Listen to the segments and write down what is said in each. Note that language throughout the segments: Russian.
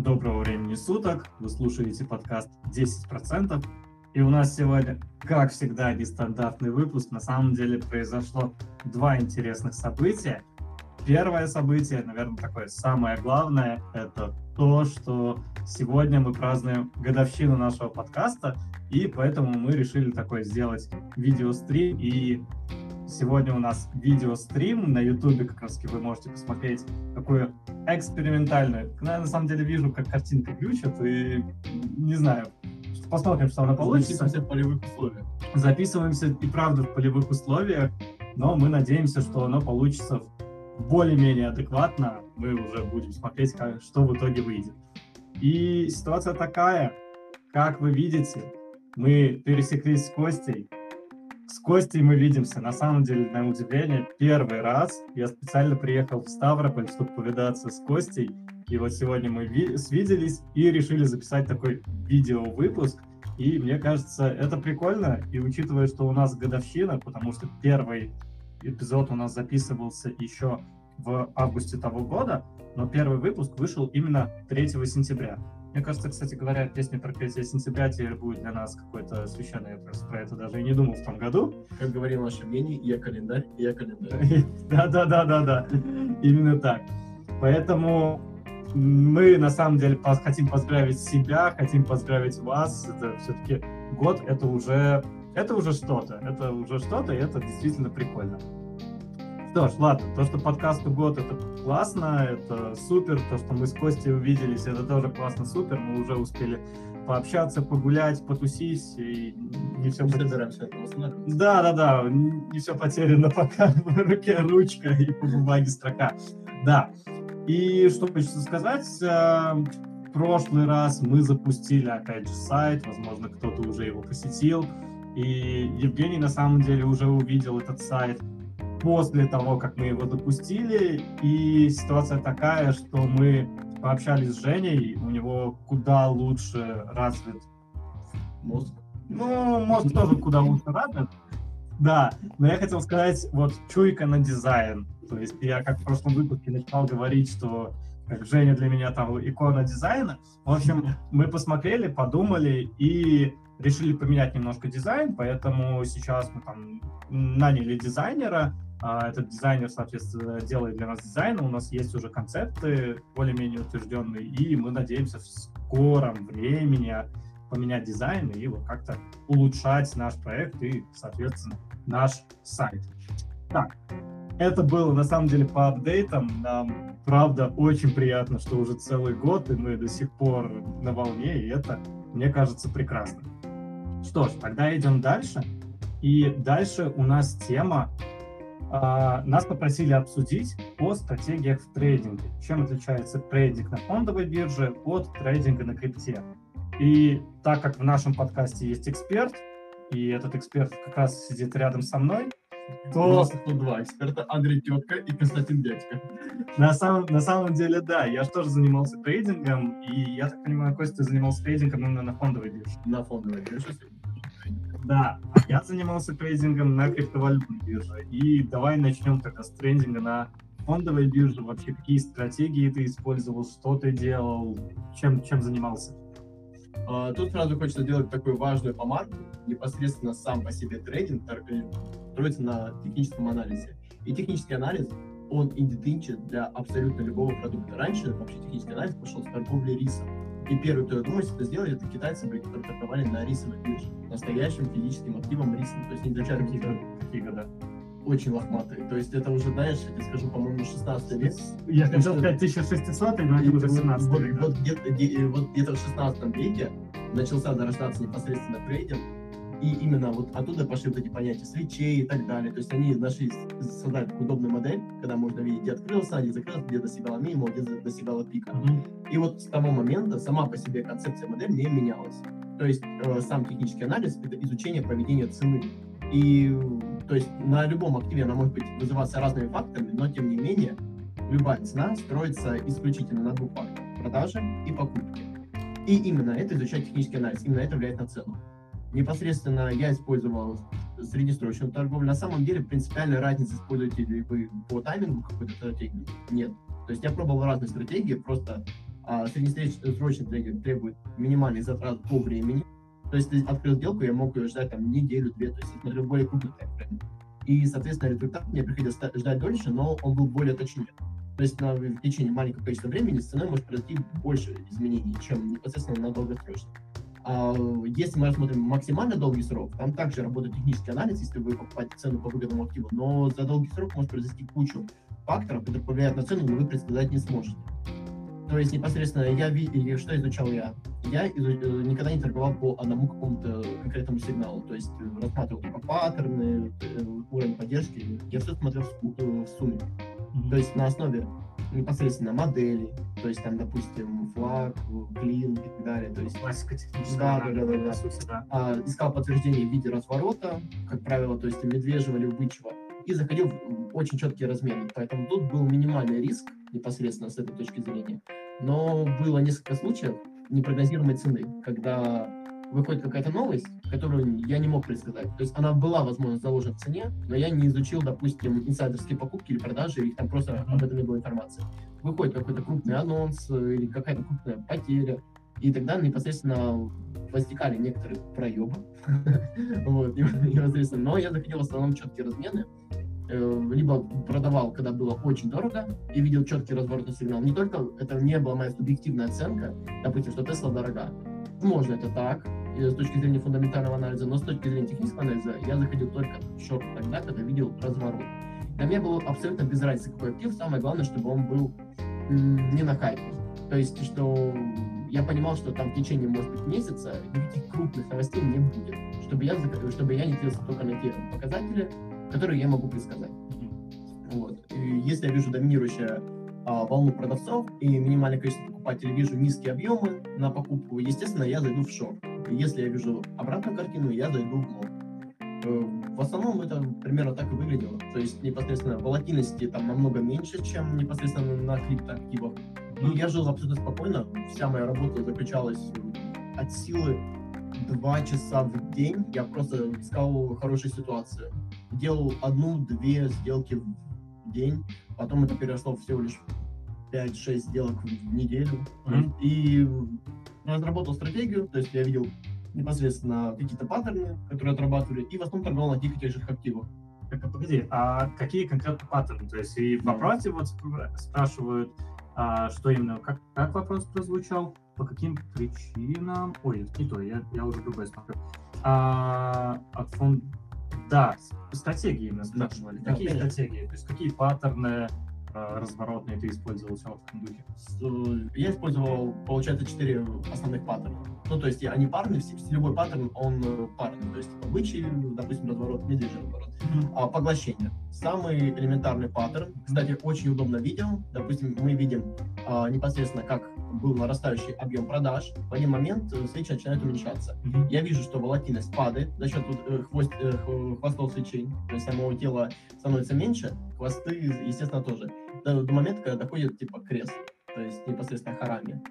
Доброго времени суток. Вы слушаете подкаст 10%. И у нас сегодня, как всегда, нестандартный выпуск. На самом деле произошло два интересных события. Первое событие, наверное, такое самое главное, это то, что сегодня мы празднуем годовщину нашего подкаста, и поэтому мы решили такое сделать видеострим и Сегодня у нас видеострим на Ютубе, как раз вы можете посмотреть такую экспериментальную. Я на самом деле вижу, как картинка глючит, и не знаю, посмотрим, что она получится. Записываемся в полевых условиях. Записываемся и правда в полевых условиях, но мы надеемся, что оно получится более-менее адекватно. Мы уже будем смотреть, как, что в итоге выйдет. И ситуация такая, как вы видите, мы пересеклись с Костей, с Костей мы видимся, на самом деле, на удивление, первый раз. Я специально приехал в Ставрополь, чтобы повидаться с Костей. И вот сегодня мы ви- свиделись и решили записать такой видео-выпуск. И мне кажется, это прикольно. И учитывая, что у нас годовщина, потому что первый эпизод у нас записывался еще в августе того года, но первый выпуск вышел именно 3 сентября. Мне кажется, кстати говоря, песня про 3 сентября теперь будет для нас какой-то священной. Я просто про это даже и не думал в том году. Как говорил наш Евгений, я календарь, я календарь. Да-да-да-да-да. Именно так. Поэтому мы на самом деле хотим поздравить себя, хотим поздравить вас. Это все-таки год, это уже, это уже что-то. Это уже что-то, и это действительно прикольно. Что ж, ладно, то, что подкасту год, это классно, это супер. То, что мы с Костей увиделись, это тоже классно, супер. Мы уже успели пообщаться, погулять, потусить, и не все потеряно. Да, да, да, не все потеряно, пока в руке ручка и по бумаге строка. Да. И что хочется сказать, э, в прошлый раз мы запустили, опять же, сайт, возможно, кто-то уже его посетил, и Евгений на самом деле уже увидел этот сайт после того, как мы его запустили, и ситуация такая, что мы пообщались с Женей, у него куда лучше развит мозг. Ну, мозг тоже куда лучше развит. Да, но я хотел сказать, вот чуйка на дизайн. То есть я как в прошлом выпуске начал говорить, что как Женя для меня там икона дизайна. В общем, мы посмотрели, подумали и решили поменять немножко дизайн, поэтому сейчас мы там наняли дизайнера, этот дизайнер, соответственно, делает для нас дизайн, у нас есть уже концепты более-менее утвержденные, и мы надеемся в скором времени поменять дизайн и вот как-то улучшать наш проект и, соответственно, наш сайт. Так, это было на самом деле по апдейтам. Нам, правда, очень приятно, что уже целый год, и мы до сих пор на волне, и это, мне кажется, прекрасно. Что ж, тогда идем дальше. И дальше у нас тема а, нас попросили обсудить о стратегиях в трейдинге. Чем отличается трейдинг на фондовой бирже от трейдинга на крипте. И так как в нашем подкасте есть эксперт, и этот эксперт как раз сидит рядом со мной, то... У нас тут два эксперта, Андрей Тетка и Константин Дядька. На самом, на самом деле, да, я же тоже занимался трейдингом, и я так понимаю, Костя занимался трейдингом именно на фондовой бирже. На фондовой бирже. Да, я занимался трейдингом на криптовалютной бирже. И давай начнем тогда с трейдинга на фондовой бирже. Вообще, какие стратегии ты использовал, что ты делал, чем, чем занимался? А, тут сразу хочется сделать такую важную помарку. Непосредственно сам по себе трейдинг строится на техническом анализе. И технический анализ, он идентичен для абсолютно любого продукта. Раньше вообще технический анализ пошел с торговли рисом. И первый, кто думает это сделать, это китайцы, которые торговали на рисовой бирже, настоящим физическим активом рисом. То есть не изначально какие-то какие года очень лохматые. То есть это уже, знаешь, я тебе скажу, по-моему, 16 век. Я хотел сказать 1600, но это уже 17 вот, век. Вот, где-то, вот где-то в 16 веке начался зарождаться непосредственно трейдинг, и именно вот оттуда пошли вот эти понятия свечей и так далее. То есть они нашли создать удобную модель, когда можно видеть, где открылся, где закрылся, где достигала минимума, где достигала пика. Mm-hmm. И вот с того момента сама по себе концепция модели не менялась. То есть э, сам технический анализ — это изучение поведения цены. И то есть на любом активе она может быть вызываться разными факторами, но тем не менее любая цена строится исключительно на двух факторах — продажи и покупки. И именно это изучать технический анализ, именно это влияет на цену непосредственно я использовал среднесрочную торговлю. На самом деле принципиальной разницы, используете ли вы по таймингу какую-то стратегию, нет. То есть я пробовал разные стратегии, просто а среднесрочный трейдинг требует минимальных затрат по времени. То есть, открыл сделку, я мог ее ждать там неделю-две, то есть я более крупный таймфрейм. И, соответственно, результат мне приходилось ждать дольше, но он был более точнее. То есть на, в течение маленького количества времени с ценой может произойти больше изменений, чем непосредственно на долгосрочном. А если мы рассмотрим максимально долгий срок, там также работает технический анализ, если вы покупаете цену по выгодному активу, но за долгий срок может произойти кучу факторов, которые повлияют на цену, но вы предсказать не сможете. То есть непосредственно я видел, что изучал я? Я э, никогда не торговал по одному какому-то конкретному сигналу. То есть э, рассматривал только паттерны, э, уровень поддержки. Я все смотрел в сумме. То есть на основе непосредственно модели, то есть там, допустим, флаг, клин и так далее. То есть, Классика техническая. Да, да, да, да, да. Сути, да. А, искал подтверждение в виде разворота, как правило, то есть медвежьего или бычьего, и заходил в очень четкие размеры. Поэтому тут был минимальный риск непосредственно с этой точки зрения. Но было несколько случаев непрогнозируемой цены, когда выходит какая-то новость, которую я не мог предсказать. То есть она была, возможно, заложена в цене, но я не изучил, допустим, инсайдерские покупки или продажи, или там просто об этом не было информации. Выходит какой-то крупный анонс э, или какая-то крупная потеря, и тогда непосредственно возникали некоторые проебы. вот, непосредственно. Но я заходил в основном четкие размены, Э, либо продавал, когда было очень дорого, и видел четкий разворотный сигнал. Не только это не была моя субъективная оценка, допустим, что Тесла дорога. Можно это так, с точки зрения фундаментального анализа, но с точки зрения технического анализа я заходил только в шорт тогда, когда видел разворот. Для меня было абсолютно без разницы, какой актив, самое главное, чтобы он был не на хайпе. То есть, что я понимал, что там в течение, может быть, месяца никаких крупных новостей не будет, чтобы я, чтобы я не длился только на те показатели, которые я могу предсказать. Вот. И если я вижу доминирующую а, волну продавцов и минимальное количество покупателей, вижу низкие объемы на покупку, естественно, я зайду в шорт. Если я вижу обратную картину, я зайду в лонг. Э, в основном это примерно так и выглядело. То есть непосредственно волатильности там намного меньше, чем непосредственно на криптоактивах. И я жил абсолютно спокойно. Вся моя работа заключалась от силы два часа в день. Я просто искал хорошую ситуацию делал одну-две сделки в день, потом это переросло всего лишь 5-6 сделок в неделю. Mm-hmm. И разработал стратегию, то есть я видел непосредственно какие-то паттерны, которые отрабатывали, и в основном торговал на тех же активах. Так, а погоди, а какие конкретно паттерны? То есть и в вопросе вот спрашивают, а, что именно, как, как вопрос прозвучал, по каким причинам, ой, не то, я, я уже другое смотрю, а, от фонд, да, стратегии именно спрашивали. Да, какие да, стратегии? То есть какие паттерны э, разворотные ты использовал в этом духе? Я использовал, получается, четыре основных паттерна. Ну, то есть они парные, любой паттерн, он э, парный. То есть обычай, допустим, разворот, медвежий разворот. А, поглощение. Самый элементарный паттерн. Кстати, очень удобно видео. Допустим, мы видим а, непосредственно, как был нарастающий объем продаж, в один момент э, свечи начинают уменьшаться. Mm-hmm. Я вижу, что волатильность падает за счет хвост, хвостов свечей, то есть самого тела становится меньше, хвосты, естественно, тоже. До, до момента, когда доходит типа крест, то есть непосредственно харами.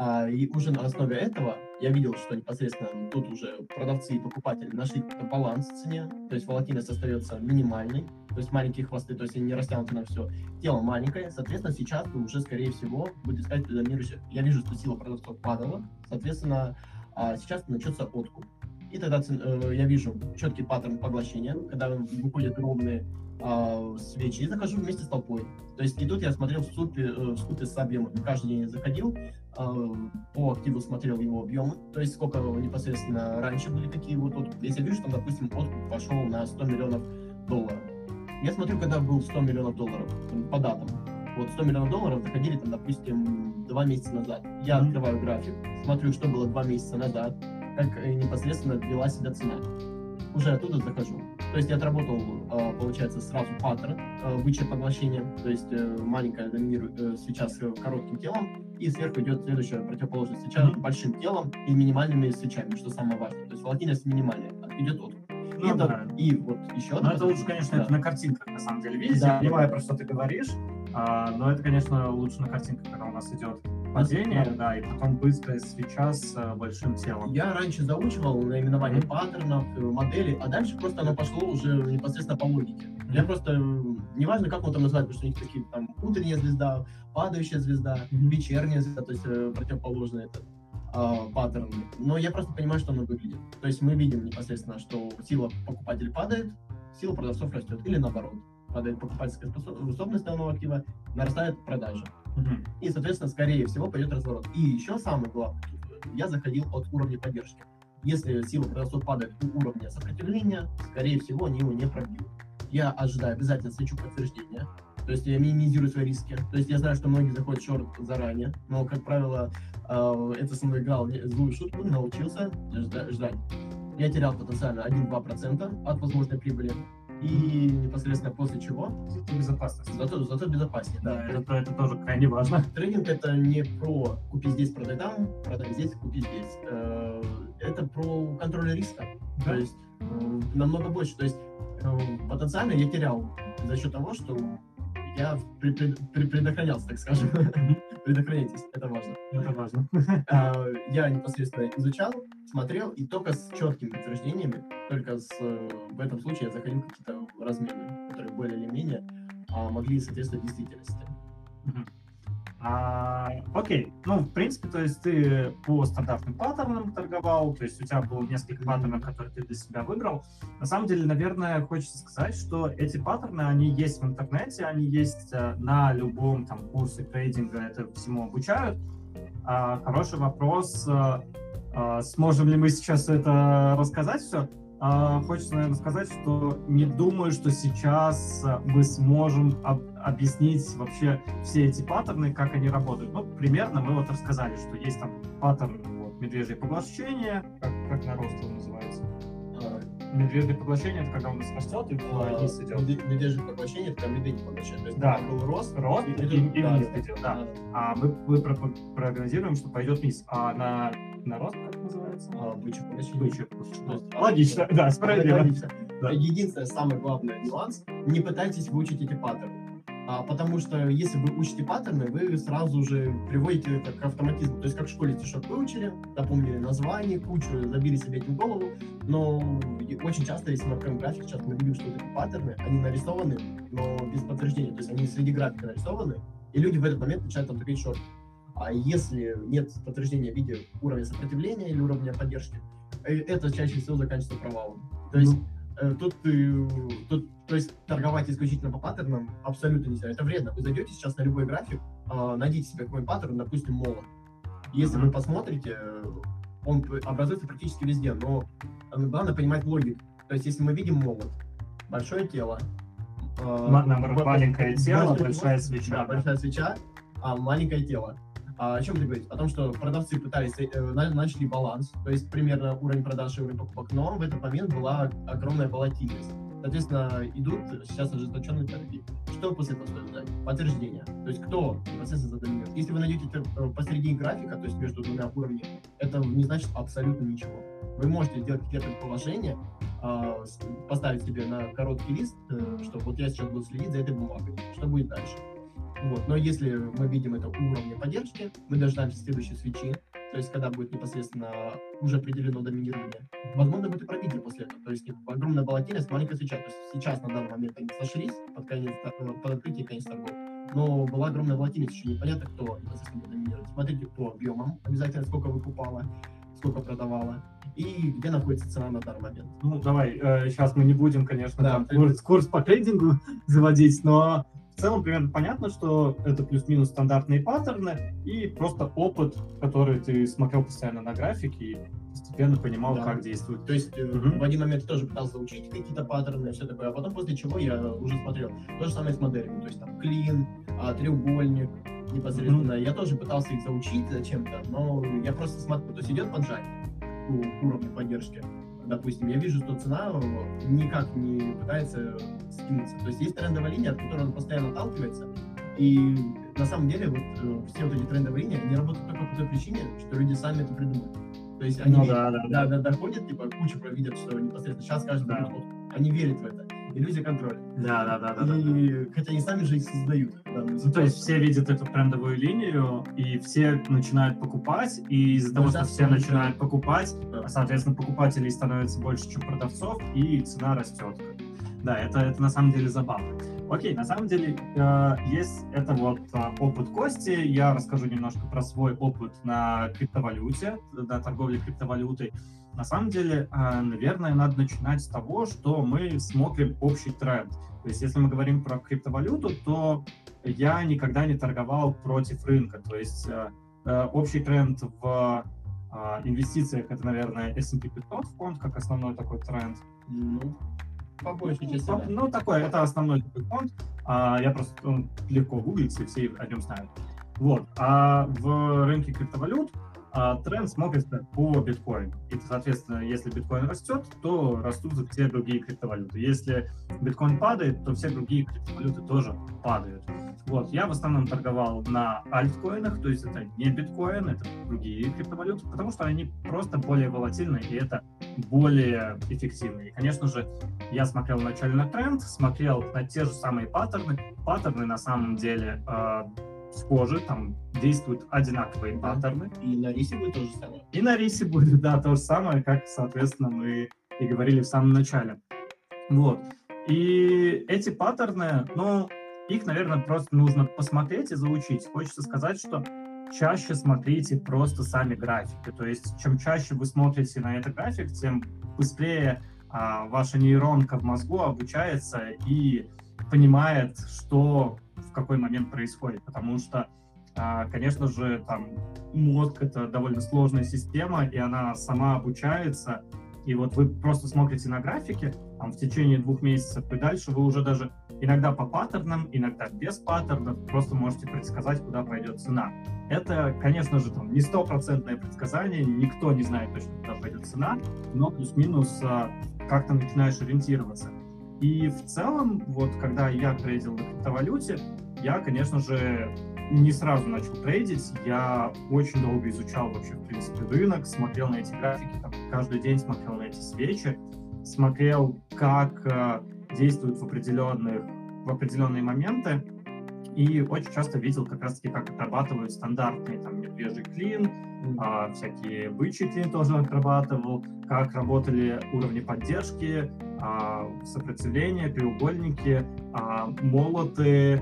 А, и уже на основе этого я видел, что непосредственно тут уже продавцы и покупатели нашли баланс в цене, то есть волатильность остается минимальной, то есть маленькие хвосты, то есть они не растянуты на все. Тело маленькое, соответственно, сейчас уже, скорее всего, будет искать доминирующих. Я вижу, что сила продавцов падала, соответственно, а сейчас начнется откуп. И тогда э, я вижу четкий паттерн поглощения, когда выходят ровные э, свечи, и захожу вместе с толпой. То есть и тут я смотрел в супе, э, в супе с объемами. Каждый день я заходил, э, по активу смотрел его объемы, то есть сколько непосредственно раньше были какие вот тут. Если я вижу, там, допустим, откуп пошел на 100 миллионов долларов. Я смотрю, когда был 100 миллионов долларов по датам. Вот 100 миллионов долларов заходили там, допустим, два месяца назад. Я открываю график, смотрю, что было два месяца назад, как э, непосредственно вела себя цена. Уже оттуда захожу. То есть я отработал, а, получается, сразу паттерн а, поглощения, то есть э, маленькая доминирует э, сейчас коротким телом, и сверху идет следующая противоположность свеча mm-hmm. большим телом и минимальными свечами, что самое важное. То есть волатильность минимальная, идет от. Ну, это, да. И вот еще Ну, это лучше, конечно, да. это на картинках, на самом деле, видите? Да. Я понимаю, про что ты говоришь, а, но это, конечно, лучше на картинках, когда у нас идет падение, да. да, и потом быстрая свеча с а, большим телом. Я раньше заучивал наименование mm-hmm. паттернов, э, моделей, а дальше просто оно пошло уже непосредственно по логике. Я просто, м, неважно, как он там называет, потому что у них такие там утренняя звезда, падающая звезда, вечерняя звезда, то есть э, противоположный этот а, паттерн. Но я просто понимаю, что оно выглядит. То есть мы видим непосредственно, что сила покупателей падает, сила продавцов растет. Или наоборот. Падает покупательская способ- способность данного актива, нарастает продажа. И, соответственно, скорее всего, пойдет разворот. И еще самое главное, я заходил от уровня поддержки. Если сила продавцов падает у уровня сопротивления, скорее всего, они его не пробьют. Я ожидаю обязательно свечу подтверждения. То есть я минимизирую свои риски. То есть я знаю, что многие заходят шорт заранее, но, как правило, э, это со мной играл злую шутку, научился жда- ждать. Я терял потенциально 1-2% от возможной прибыли. И непосредственно после чего, Это безопасность. зато, зато безопаснее. Да, это, это тоже крайне важно. Трейдинг это не про купи здесь, продай там, продай здесь, купи здесь. Э, Это про контроль риска. То Да. есть э, намного больше. То есть э, потенциально я терял за счет того, что я пред- пред- пред- предохранялся, так скажем. Предохраняйтесь, это важно. Это важно. Я непосредственно изучал, смотрел, и только с четкими утверждениями, только с, э, в этом случае я заходил какие-то размены, которые более или менее а, могли соответствовать действительности. А, окей, ну, в принципе, то есть ты по стандартным паттернам торговал, то есть у тебя было несколько паттернов, которые ты для себя выбрал. На самом деле, наверное, хочется сказать, что эти паттерны, они есть в интернете, они есть э, на любом там курсе трейдинга, это всему обучают. А, хороший вопрос, э, сможем ли мы сейчас это рассказать все? А, Хочется, наверное, сказать, что не думаю, что сейчас а, мы сможем об- объяснить вообще все эти паттерны, как они работают. Ну, примерно мы вот рассказали, что есть там паттерн вот, медвежье поглощение, как, как на рост он называется. А, Медвежье поглощение это когда у нас растет и а, вниз идет. медве- Медвежье поглощение, это медведь поглощение. То есть Да. был рост, Рост и- и, и да, вниз да, идет, да, да. А мы, мы про- прогнозируем, что пойдет вниз. А на, на рост как называется? А, То поглощение. есть, а, Логично, да, справедливо. Да. Единственное, самый главный нюанс, не пытайтесь выучить эти паттерны. А, потому что если вы учите паттерны, вы сразу же приводите это к автоматизму. То есть как в школе стишок выучили, запомнили название, кучу, забили себе этим голову, но очень часто, если мы откроем график, часто мы видим, что эти паттерны, они нарисованы, но без подтверждения. То есть они среди графика нарисованы, и люди в этот момент начинают там тыкать шорт. А если нет подтверждения в виде уровня сопротивления или уровня поддержки, э, это чаще всего заканчивается провалом. То есть э, тут, тут, то есть торговать исключительно по паттернам абсолютно нельзя. Это вредно. Вы зайдете сейчас на любой график, э, найдите себе какой-нибудь паттерн, допустим, молот. Если Мгм. вы посмотрите, он образуется практически везде, но э, главное понимать логику. То есть если мы видим молот, большое тело, наоборот, маленькое тело, большая свеча, да. большая свеча, а маленькое тело. А о чем ты говоришь? О том, что продавцы пытались, э, на- начали баланс, то есть примерно уровень продаж и уровень покупок, но в этот момент была огромная волатильность. Соответственно, идут сейчас ожесточенные торги. Что после этого стоит ждать? Подтверждение. То есть кто непосредственно задоминирует. Если вы найдете э, посреди графика, то есть между двумя уровнями, это не значит абсолютно ничего. Вы можете сделать какие-то предположения, а, поставить себе на короткий лист, э, что вот я сейчас буду следить за этой бумагой, что будет дальше. Вот. Но если мы видим это уровня поддержки, мы дождемся следующей свечи, то есть когда будет непосредственно уже определено доминирование. Возможно, будет и пробитие после этого. То есть типа, огромная волатильность, маленькая свеча. То есть сейчас на данный момент они сошлись под, конец, тор- под открытие конец торгов. Но была огромная волатильность, еще непонятно, кто непосредственно будет доминировать. Смотрите по объемам, обязательно сколько выкупала, сколько продавала, и где находится цена на данный момент. Ну, давай, сейчас мы не будем, конечно, Да, там ты- курс, курс по трейдингу заводить, но в целом примерно понятно, что это плюс-минус стандартные паттерны и просто опыт, который ты смотрел постоянно на графике и постепенно понимал, Да. как действует. То есть Мгм. в один момент я тоже пытался учить какие-то паттерны, все такое, а потом после чего я уже смотрел. То же самое с моделями, то есть там клин, а, треугольник, непосредственно. Я тоже пытался их заучить зачем-то, но я просто смотрю, то есть идет поджать уровня поддержки. Допустим, я вижу, что цена э, никак не пытается скинуться. То есть есть трендовая линия, от которой он постоянно отталкивается. И на самом деле вот э, все вот эти трендовые линии, они работают только по той причине, что люди сами это придумали. То есть они Ну да, да, да, да, доходят, типа, куча видят, что непосредственно сейчас каждый Да. ход. Они верят в это. Иллюзия контроля. Да, да, да, да, да. И хотя они сами же их создают. Ну, то есть все видят эту трендовую линию, и все начинают покупать, и из-за того, что все начинают покупать, Да. соответственно, покупателей становится больше, чем продавцов, и цена растет. Да, это, это на самом деле забавно. Окей, на самом деле э, есть это вот э, опыт Кости. Я расскажу немножко про свой опыт на криптовалюте, на торговле криптовалютой. На самом деле, э, наверное, надо начинать с того, что мы смотрим общий тренд. То есть, если мы говорим про криптовалюту, то я никогда не торговал против рынка. То есть, э, э, общий тренд в э, инвестициях это, наверное, S&P 500 фонд как основной такой тренд. Ну, по большей части, да. Ну, такой, это основной фонд. А, я просто он легко гуглить, и все о нем знают. Вот. А в рынке криптовалют тренд смотрится по биткоину. И, соответственно, если биткоин растет, то растут все другие криптовалюты. Если биткоин падает, то все другие криптовалюты тоже падают. Вот, я в основном торговал на альткоинах, то есть это не биткоин, это другие криптовалюты, потому что они просто более волатильны и это более эффективно. И, конечно же, я смотрел вначале на тренд, смотрел на те же самые паттерны. Паттерны на самом деле э, схожи, там действуют одинаковые Да. паттерны. И на рисе будет то же самое. И на рисе будет, да, то же самое, как, соответственно, мы и говорили в самом начале. Вот. И эти паттерны, ну, их, наверное, просто нужно посмотреть и заучить. Хочется сказать, что чаще смотрите просто сами графики. То есть, чем чаще вы смотрите на этот график, тем быстрее а, ваша нейронка в мозгу обучается и понимает, что в какой момент происходит. Потому что, а, конечно же, там мозг это довольно сложная система, и она сама обучается. И вот вы просто смотрите на графики там, в течение двух месяцев, и дальше вы уже даже иногда по паттернам, иногда без паттернов просто можете предсказать, куда пойдет цена. Это, конечно же, там не стопроцентное предсказание, никто не знает точно, куда пойдет цена, но плюс-минус а, как-то начинаешь ориентироваться. И в целом, вот когда я трейдил на криптовалюте, я, конечно же, не сразу начал трейдить, я очень долго изучал вообще, в принципе, рынок, смотрел на эти графики, там, каждый день смотрел на эти свечи, смотрел, как э, действуют в определенных, в определенные моменты, и очень часто видел как раз-таки, как отрабатывают стандартные там медвежий клин, а, всякие бычьи клин тоже отрабатывал, как работали уровни поддержки, а, сопротивления, треугольники, а, молоты,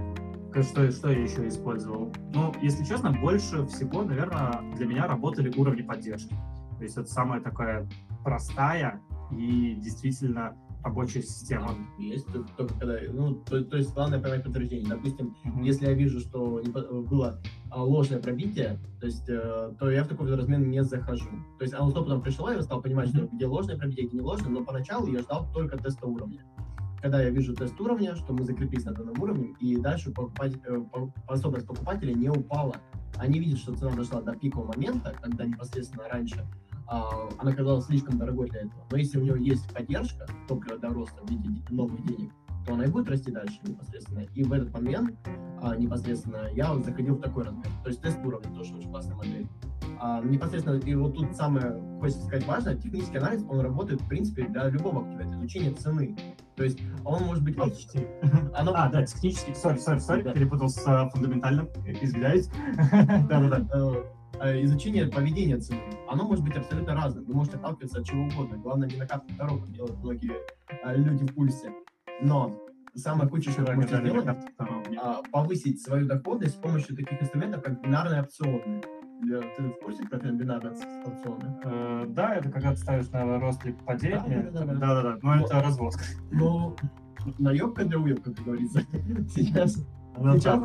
что, что я еще использовал? Ну, если честно, больше всего, наверное, для меня работали уровни поддержки. То есть это самая такая простая и действительно рабочая система. Есть только, только когда, ну, то, то есть главное поймать подтверждение. Допустим, Мгм. если я вижу, что было а, ложное пробитие, то есть, э, то я в такой размен не захожу. То есть оно потом пришло, я стал понимать, что где ложное пробитие, где не ложное, но поначалу я ждал только теста уровня. Когда я вижу тест уровня, что мы закрепились на данном уровне, и дальше э, по- способность покупателя не упала. Они видят, что цена дошла до пикового момента, когда непосредственно раньше она казалась слишком дорогой для этого. Но если у него есть поддержка, топлива до роста в виде де- новых денег, то она и будет расти дальше непосредственно. И в этот момент а, непосредственно я вот заходил в такой размер. То есть тест уровня тоже очень классная модель. А, непосредственно, и вот тут самое, хочется сказать важное, технический анализ, он работает, в принципе, для любого актива, это изучение цены. То есть он может быть... Почти. Оно, А, да, технически, сори, сори, сори, перепутал с а, фундаментальным, извиняюсь. Да-да-да. Э, изучение поведения цены, оно может быть абсолютно разным. Вы можете отталкиваться от чего угодно. Главное, не накатывать дорогу, делают многие э, люди в пульсе. Но самое худшее, что вы можете сделать, на а, повысить свою доходность с помощью таких инструментов, как бинарные опционы. Ты в курсе, как это бинарные опционы? Э, Да, это когда ты ставишь на рост либо падение. Да, да, да, да. Да-да-да, но это разводка. Ну, наебка для уебка, как говорится. Сейчас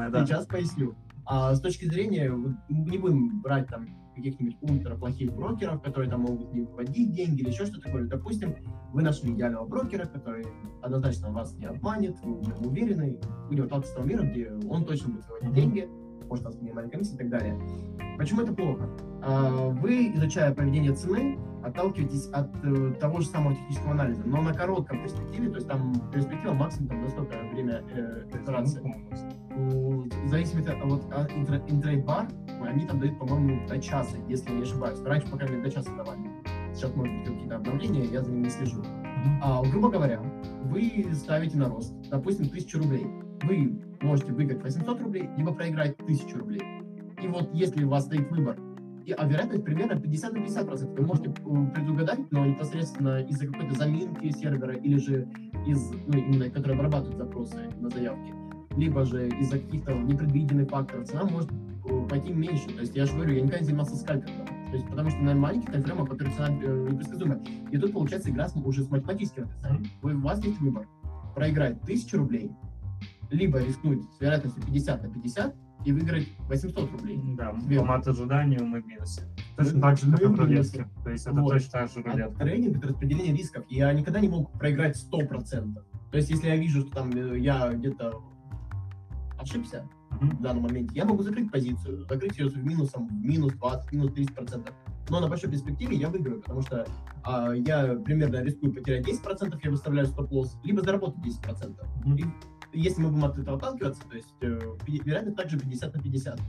да. сейчас поясню. А с точки зрения, вот, не будем брать там каких-нибудь ультра плохих брокеров, которые там могут не выводить деньги или еще что-то такое. Допустим, вы нашли идеального брокера, который однозначно вас не обманет, вы уверены, будем отталкиваться от того мира, где он точно будет выводить деньги, может, у вас минимальная комиссия и так далее. Почему это плохо? А, Вы, изучая поведение цены, отталкиваетесь от э, того же самого технического анализа, но на коротком перспективе, то есть там перспектива максимум там, на сколько время э, операции. Ну, В зависимости от вот, а, интра- интрейд-бар, они там дают, по-моему, до часа, если не ошибаюсь. Раньше, пока мне до часа давали. Сейчас, может быть, какие-то обновления, я за ними не слежу. А, грубо говоря, вы ставите на рост, допустим, 1000 рублей. Вы можете выиграть 800 рублей, либо проиграть 1000 рублей. И вот если у вас стоит выбор а вероятность примерно 50 на 50 процентов. Вы можете предугадать, но непосредственно из-за какой-то заминки сервера или же из, ну, именно, который обрабатывает запросы на заявки, либо же из-за каких-то непредвиденных факторов цена может э, пойти меньше. То есть я же говорю, я никогда не занимался скальпингом. То есть, потому что на маленьких таймфреймах, цена э, непредсказуемая. И тут получается игра с, уже с математическим описанием. Вы, у вас есть выбор. Проиграть 1000 рублей, либо рискнуть с вероятностью 50 на 50, и выиграть 800 рублей. Да, по мат-ожиданию мы в минусе. Точно Мы- так же, как и в рулетке. То есть это Вот. точно так же А рулетка. трейдинг это распределение рисков. Я никогда не мог проиграть 100%. То есть, если я вижу, что там э, я где-то ошибся Мгм. в данном моменте, я могу закрыть позицию, закрыть ее с минусом минус 20, минус 30%. Но на большой перспективе я выиграю, потому что а, я примерно рискую потерять 10%, я выставляю стоп-лосс, либо заработать 10%. Мгм. И если мы будем от этого отталкиваться, то есть э, вероятность также 50 на 50.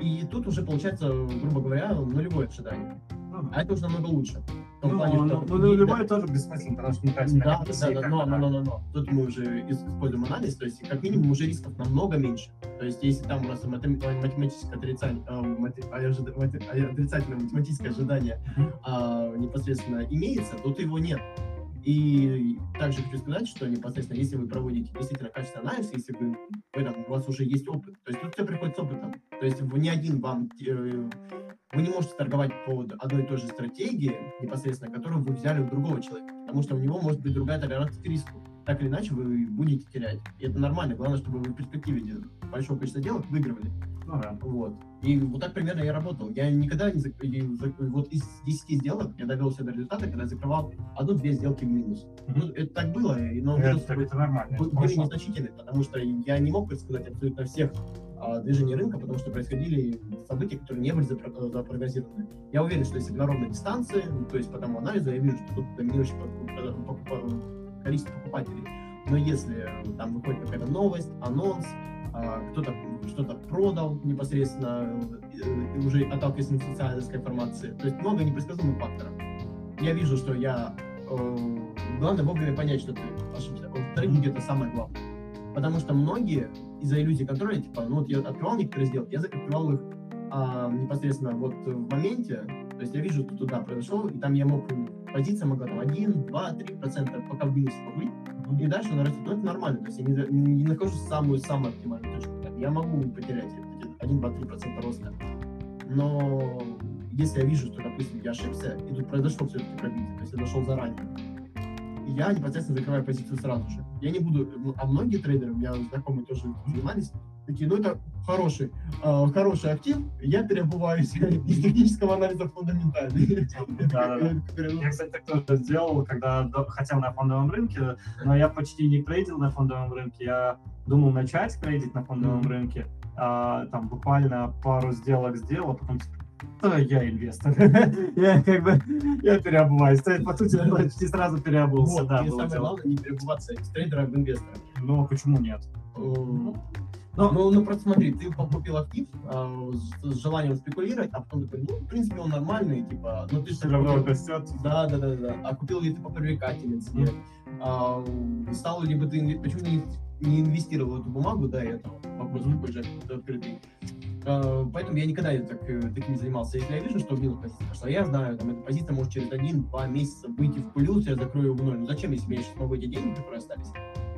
И тут уже получается, грубо говоря, нулевое ожидание. Да. А это уже намного лучше. В том Ну, плане, ну, что- ну, ну, и- любое тоже бессмысленно, потому что не тратить на да, да, да, но, но, да. но, но, но. Тут мы уже ис- используем анализ, то есть как минимум уже рисков намного меньше. То есть если там у нас матем- математическое отрицание, а, отрицательное математическое ожидание а, непосредственно имеется, тут его нет. И также хочу сказать, что непосредственно, если вы проводите действительно качественный анализ, если вы в этом, у вас уже есть опыт, то есть тут все приходит с опытом. То есть вы не один вам, э, вы не можете торговать по одной и той же стратегии, непосредственно, которую вы взяли у другого человека, потому что у него может быть другая толерантность к риску. Так или иначе вы будете терять. И это нормально. Главное, чтобы вы в перспективе большого количества сделок выигрывали. Ну да. Вот. И вот так примерно я работал. Я никогда не... зак- Вот из 10 сделок я довел себя до результата, когда закрывал одну-две сделки в минус. Ну, это так было, но Это, минус это нормально. был- это были прошло. незначительны, потому что я не мог предсказать абсолютно всех а, движений рынка, потому что происходили события, которые не были запро- запрогнозированы. Я уверен, что если на ровной дистанции, ну, то есть по тому анализу, я вижу, что тут доминирующее покуп- покуп- количество покупателей. Но если э, там выходит какая-то новость, анонс, кто-то что-то продал непосредственно, э, уже отталкиваясь от социальной информации, то есть много непредсказуемых факторов. Я вижу, что я... э, главное вовремя понять, что ты ошибся. В трейдинге это самое главное. Потому что многие из-за иллюзии контроля, типа, ну вот я открывал некоторые сделки, я закрывал их а, непосредственно вот в моменте, то есть я вижу, что туда произошел, и там я мог, позиция могла там 1, 2, 3 процента, пока в минусе побыть, и дальше она растет. Ну, это нормально, то есть я не, не нахожусь в самую-самую оптимальную точку. Я могу потерять эти 1, 2, 3 процента роста, но если я вижу, что, допустим, я ошибся, и тут произошло все-таки пробитие, то есть я дошел заранее, я непосредственно закрываю позицию сразу же. Я не буду, ну, а многие трейдеры, у меня знакомые тоже занимались, такие, ну это хороший, э, хороший актив, я переобуваюсь из технического анализа фундаментальный. Ну, Я, кстати, так тоже сделал, когда хотел на фондовом рынке, но я почти не трейдил на фондовом рынке. Я думал начать трейдить на фондовом рынке, а, там буквально пару сделок сделал, а потом да, я инвестор. я как бы, я переобуваюсь. То есть, по сути, почти сразу переобулся, Вот, да, и самое дело. главное не перебываться из трейдера в инвестора. Ну, почему нет? Э, Ну, Ну, ну, просто смотри, ты покупил актив а, с, с желанием спекулировать, а потом такой, ну, в принципе, он нормальный, типа, ну, ты же равно купил- растет. Да, да, да, да. А купил ли ты по привлекательности? А, стал ли бы ты, почему не, не инвестировал в эту бумагу до этого? Вопрос Мгм. такой же открытый. А, поэтому я никогда так, э, таким не занимался. Если я вижу, что в минус позиция пошла, я знаю, там, эта позиция может через один-два месяца выйти в плюс, я закрою его в ноль. Ну зачем, если я сейчас могу эти деньги, которые остались,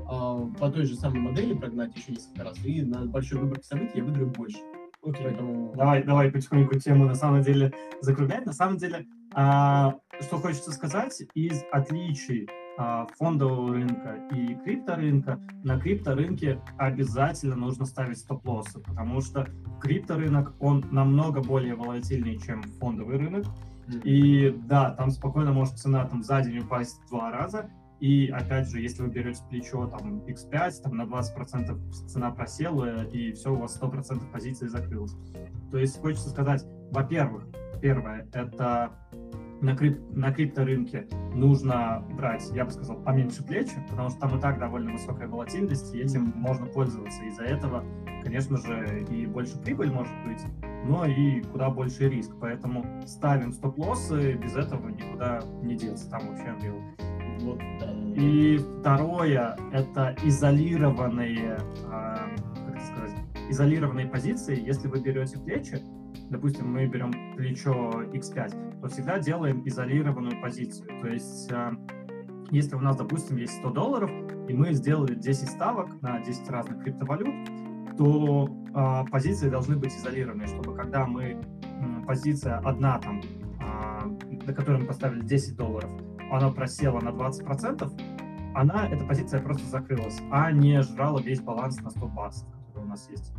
по той же самой модели прогнать еще несколько раз, и на большой выборке событий я выиграю больше. Поэтому... Давай, давай потихоньку тему на самом деле закруглять. На самом деле, а, что хочется сказать, из отличий а, фондового рынка и крипторынка, на крипторынке обязательно нужно ставить стоп-лоссы, потому что крипторынок, он намного более волатильный, чем фондовый рынок. И да, там спокойно может цена там за день упасть в два раза. И опять же, если вы берете плечо там X5, там на 20% цена просела, и все, у вас 100% позиции закрылась. То есть хочется сказать, во-первых, первое, это на, крип, на крипторынке нужно брать, я бы сказал, поменьше плечи, потому что там и так довольно высокая волатильность, и этим можно пользоваться. Из-за этого, конечно же, и больше прибыль может быть, но и куда больше риск. Поэтому ставим стоп-лоссы, без этого никуда не деться, там вообще Unreal. Вот. И второе — это изолированные, а, как сказать, изолированные позиции. Если вы берете плечи, допустим, мы берем плечо X5, то всегда делаем изолированную позицию. То есть, э, если у нас, допустим, есть 100 долларов, и мы сделали 10 ставок на 10 разных криптовалют, то э, позиции должны быть изолированы, чтобы когда мы э, позиция одна там, э, на которой мы поставили 10 долларов, она просела на 20%, она, эта позиция просто закрылась, а не жрала весь баланс на 100 баксов, который у нас есть.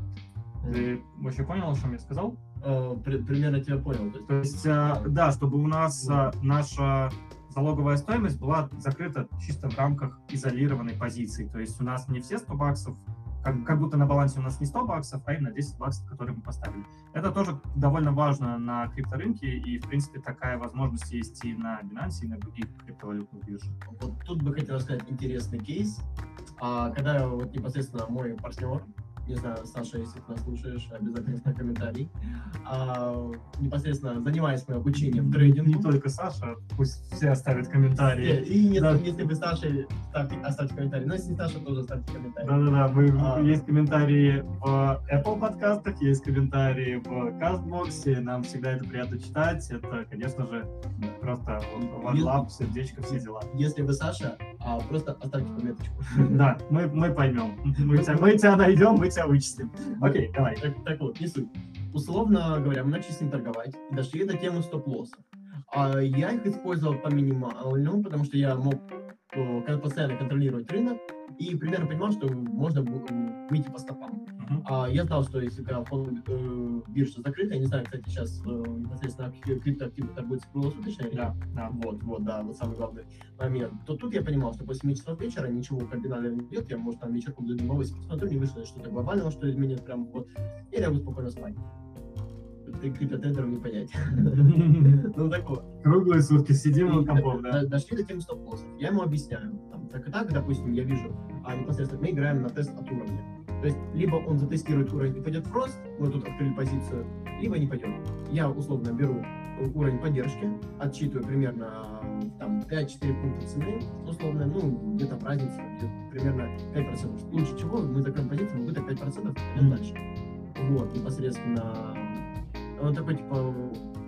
Ты вообще понял, о чем я сказал? Э, при- примерно тебя понял. То есть, То есть, э, да, чтобы у нас э, наша залоговая стоимость была закрыта чисто в рамках изолированной позиции. То есть у нас не все 100 баксов, как, как будто на балансе у нас не 100 баксов, а именно 10 баксов, которые мы поставили. Это тоже довольно важно на крипторынке, и, в принципе, такая возможность есть и на Binance, и на других криптовалютных биржах. Вот тут бы хотел рассказать интересный кейс. А, когда вот непосредственно мой партнер, не знаю, Саша, если ты нас слушаешь, обязательно ставь комментарий, а, непосредственно занимаясь моим обучением Не трейдингу, только Саша, пусть все оставят комментарии. и не Да. если вы Саша, ставьте, оставьте комментарий. Но если не Саша, тоже ставьте комментарий. Да-да-да, мы, А. есть комментарии в Apple подкастах, есть комментарии в Кастбоксе, нам всегда это приятно читать. Это, конечно же, просто вот, Если- one love, сердечко, все дела. Если вы Саша, а, просто оставьте пометочку. Да, мы, мы поймем. Мы тебя, мы тебя найдем, мы тебя вычислим. Окей, давай. Так, так вот, не суть. Условно говоря, мы начали с ним торговать и дошли до темы стоп-лоссов. А я их использовал по минимальному, потому что я мог э, постоянно контролировать рынок и примерно понимал, что можно выйти по стопам. Мгм. А я знал, что если когда фонд, э, биржа закрыта, я не знаю, кстати, сейчас э, непосредственно кри- криптоактивы торгуются круглосуточно Да, да. вот, вот, да, вот самый главный момент. То тут я понимал, что после 7 часов вечера ничего кардинального не идет, я, может, там вечерком зайду новости посмотрю, не вышло что-то глобального, что изменит прям вот, и лягу спокойно спать. Ты криптотрейдером не понять. Ну, так вот. Круглые сутки сидим у компов, да? Дошли до темы стоп-лоссов. Я ему объясняю. Так и так, допустим, я вижу, а непосредственно мы играем на тест от уровня. То есть, либо он затестирует уровень и пойдет в рост, мы тут открыли позицию, либо не пойдет. Я условно беру уровень поддержки, отчитываю примерно там 5-4 пункта цены, условно, ну, где-то в разнице, где примерно 5%. Лучше чего, мы закроем позицию, мы выдать 5% и пойдем Мгм. дальше. Вот, непосредственно. Он такой, типа,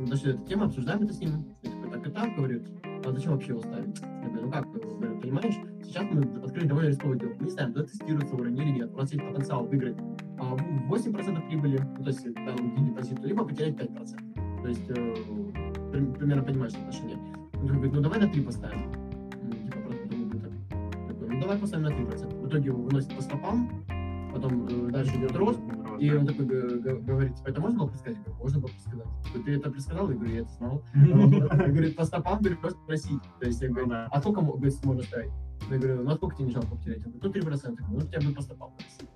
до этой темы, обсуждаем это с ним. Так и так, говорит, а зачем вообще его ставить? Я говорю, ну как, говорю, понимаешь, сейчас мы открыли довольно рисковый дело. Мы не знаем, дотестируется уровень или нет. У нас есть потенциал выиграть а, 8% прибыли, ну, то есть там депозиту, либо потерять 5%. То есть э, при- примерно понимаешь отношение. Он говорит, ну давай на 3 поставим. Ну, типа просто думаю, так. Такой, ну давай поставим на 3%. В итоге его выносит по стопам, потом э, дальше идет рост, и он такой говорит, типа, это можно было предсказать? Я говорю, можно было предсказать. Говорит, Ты это предсказал? Я говорю, я это знал. Он говорит, по стопам, говорит, просто просить. То есть я говорю, Ну да. а сколько можно ставить? Я говорю, ну а сколько тебе не жалко потерять? Он говорит, ну 3%. Я говорю, ну тебя будет по стопам просить.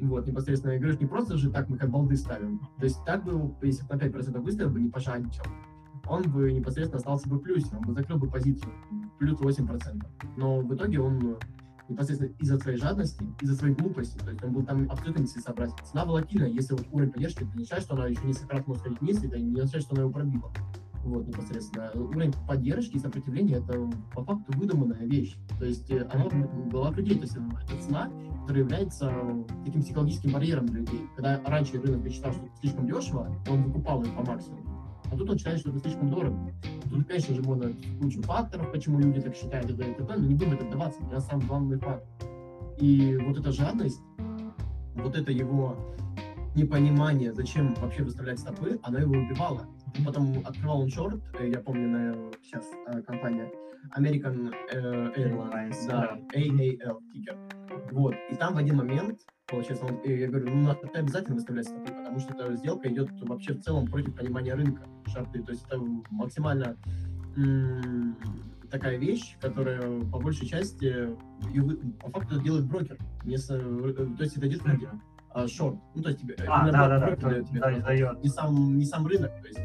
Вот, непосредственно, я говорю, не просто же так мы как балды ставим. То есть так бы, если бы на 5% выставил бы, не пожадничал, он бы непосредственно остался бы в плюсе, он бы закрыл бы позицию плюс 8%. Но в итоге он непосредственно из-за своей жадности, из-за своей глупости, то есть он был там абсолютно нецелесообразен. Цена волатильная, если вот уровень поддержки, это не означает, что она еще несколько раз может сходить вниз, это не означает, что она его пробила. Вот, непосредственно. Уровень поддержки и сопротивления — это по факту выдуманная вещь. То есть э, она головах людей, то есть э, это цена, которая является таким психологическим барьером для людей. Когда раньше рынок считал, что слишком дешево, он выкупал ее по максимуму. А тут он считает, что это слишком дорого. Тут, конечно же, можно кучу факторов, почему люди так считают и и т.п., но не будем это вдаваться, это самый главный факт. И вот эта жадность, вот это его непонимание, зачем вообще выставлять стопы, она его убивала. Потом открывал он шорт, э, я помню, на сейчас э, компания American э, Airlines, Airlines, да, AAL тикер. Вот, и там в один момент, получается, он, я говорю, ну, надо обязательно выставлять стопы, потому что эта сделка идет вообще в целом против понимания рынка, шорты, то есть это максимально м, такая вещь, которая по большей части, её вы- по факту это делает брокер, не с- э, то есть это идет а, шорт, ну, то есть тебе А, да, да, да, дает тебе да, дает. не сам, не сам рынок, то есть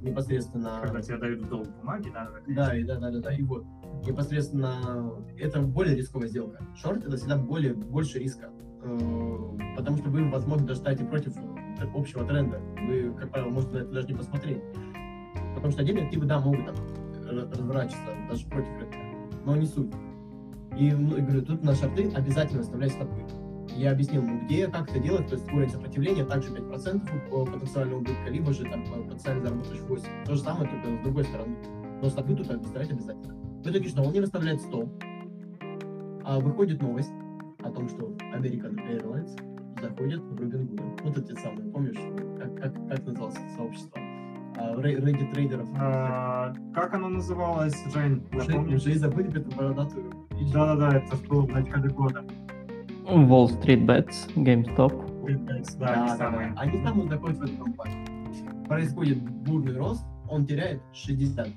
непосредственно... Когда тебе дают в долг бумаги, да, да, Да, и да, да, да, да, и вот. Непосредственно это более рисковая сделка. Шорт это всегда более, больше риска. Э, Потому что вы, возможно, даже ставите против э, общего тренда. Вы, как правило, можете на это даже не посмотреть. Потому что отдельные активы, да, могут там ра- разворачиваться даже против рынка. Но не суть. И, ну, я говорю, тут на шорты обязательно выставлять стопы. я объяснил ему, где, как это делать, то есть уровень сопротивления, также 5% по потенциального убытка, либо же там потенциально заработаешь 8. То же самое, только с другой стороны. Но стопы тут обязательно обязательно. В итоге что, он не выставляет 100, а выходит новость о том, что American Airlines заходит в Робин Гуда. Вот эти самые, помнишь, как, как, как называлось это сообщество? А, Reddit трейдеров. А, как оно называлось, Жень? Уже, уже и забыли эту бородатую. Да-да-да, это было в начале года. Wall Street Bets, GameStop. Да, Да, они да, самые. да. Они там заходят в эту компанию. Происходит бурный рост, он теряет 60%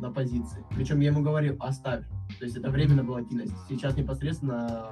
на позиции. Причем я ему говорил, оставь. То есть это временно волатильность. Сейчас непосредственно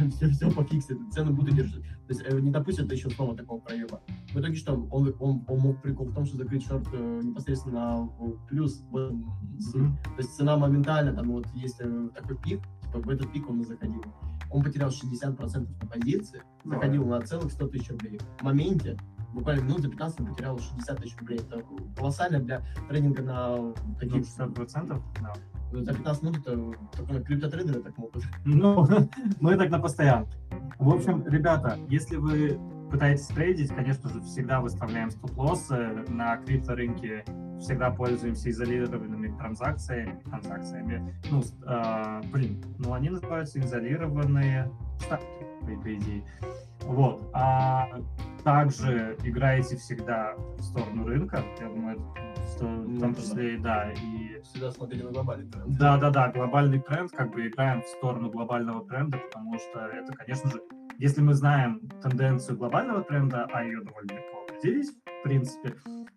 все, все пофиксит, цены будут держать. То есть э, не допустят еще снова такого проема. В итоге что, он, он, он мог прикол в том, что закрыть шорт э, непосредственно в плюс. Мгм. То есть цена моментально, там вот есть э, такой пик, типа в этот пик он и заходил. Он потерял 60% на позиции, Ну, заходил на целых 100 тысяч рублей. В моменте, буквально минут за 15 он потерял 60 тысяч рублей. Это колоссально для трейдинга на Ну, таких... 60%? Да. За 15 минут это только криптотрейдеры так могут. Ну, мы так на постоянке. В общем, ребята, если вы пытаетесь трейдить, конечно же, всегда выставляем стоп-лоссы. На крипторынке всегда пользуемся изолированными транзакциями. транзакциями. Ну, а, блин, ну они называются изолированные ставки, по идее. Вот. А также играете всегда в сторону рынка. Я думаю, это в то- в том Ну, числе, да, и Всегда смотрели на глобальный тренд. да, да, да, глобальный тренд, как бы играем в сторону глобального тренда, потому что это, конечно же, если мы знаем тенденцию глобального тренда, а ее довольно легко определить, в принципе,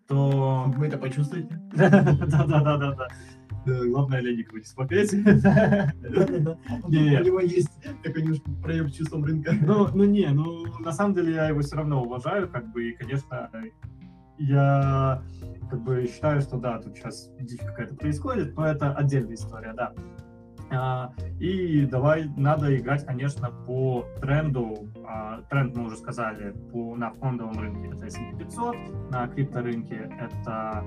то... Вы это почувствуете? Да, Э, Главное, Леникова не смотреть. Не. У него есть такой немножко проем чувством рынка. Ну, ну не, ну на самом деле я его все равно уважаю, как бы, и, конечно, я как бы считаю, что да, тут сейчас дичь какая-то происходит, но это отдельная история, да. А, и давай, надо играть, конечно, по тренду. А, тренд мы уже сказали по, на фондовом рынке это S&P 500, на крипторынке это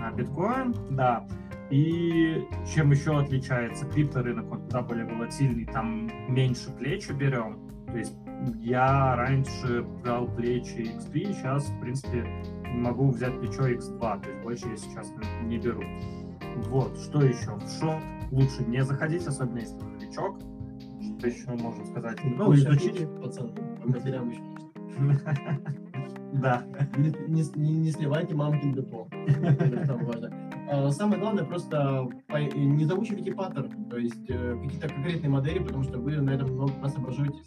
а, биткоин, да. И чем еще отличается крипторынок, он куда более волатильный, там меньше плечи берем. То есть я раньше брал плечи X3, сейчас, в принципе, могу взять плечо X2, то есть больше я сейчас не беру. Вот, что еще? В шорт лучше не заходить, особенно если новичок. Что еще можно сказать? Ну, пацаны, по матерям еще. Да. Не, не- не- сливайте мамкин депо. Важное. А, Самое главное, просто по- не заучивайте паттерн, то есть э, какие-то конкретные модели, потому что вы на этом много раз обожжетесь.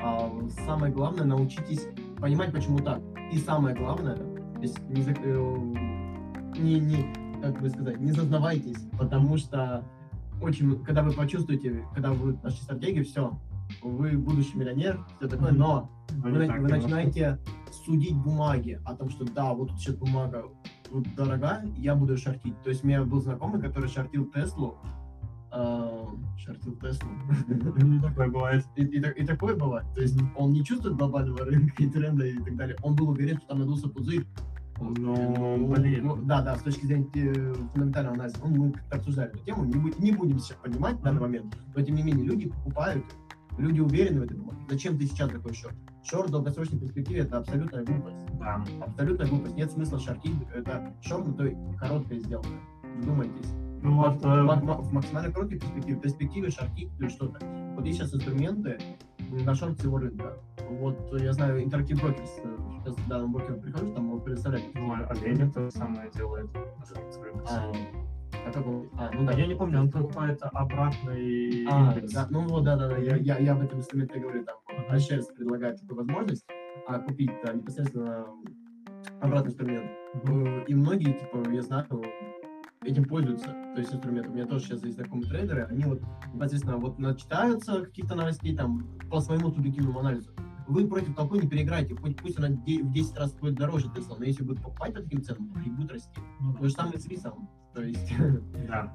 А самое главное, научитесь понимать, почему так. И самое главное, то есть не, э, не, не, как бы сказать, не зазнавайтесь, потому что очень, когда вы почувствуете, когда вы нашли стратегию, все, вы будущий миллионер, все такое, но Ну, вы, вы начинаете судить бумаги о том, что да, вот тут сейчас бумага дорога, я буду шортить. То есть у меня был знакомый, который шортил Теслу, э, шортил Теслу. Такое бывает. И, и так- и такое бывает. То есть он не чувствует глобального рынка и тренда и так далее. Он был уверен, что там надулся пузырь. Ну, блин. ну, да, да, с точки зрения э, фундаментального анализа. Ну, мы как-то обсуждали эту тему, не, не будем сейчас понимать в данный момент, но тем не менее люди покупают, люди уверены в бумаге. Зачем ты сейчас такой шорт? Шорт в долгосрочной перспективе это абсолютная глупость. Да. Абсолютная глупость. Нет смысла шортить. Это шорт, но то и короткая сделка. Вдумайтесь. Ну вот, В, э, ма- ма- в максимально короткой перспективе, в перспективе шортить или что-то. Вот есть сейчас инструменты на шорт всего рынка. Вот э, я знаю, Interactive Brokers, э, сейчас в данном брокеру прихожу, там он предоставляет. ну, Олень то же самое делает. А, а как он? А, ну да. Я не помню, он покупает обратный А, индекс. да, ну вот, да, да, да, я, я, я об этом инструменте говорю, там, HRS предлагает такую возможность, а купить да, непосредственно обратный инструмент. Э, И многие, типа, я знаю, этим пользуются, то есть инструментом. У меня тоже сейчас есть знакомые трейдеры, они вот непосредственно вот начитаются каких-то новостей там по своему субъективному анализу. Вы против толпы не переиграете, хоть пусть она в 10 раз будет дороже Тесла, но если будет покупать по таким ценам, то и будет расти. Ну, То же самое с рисом. То есть, Да.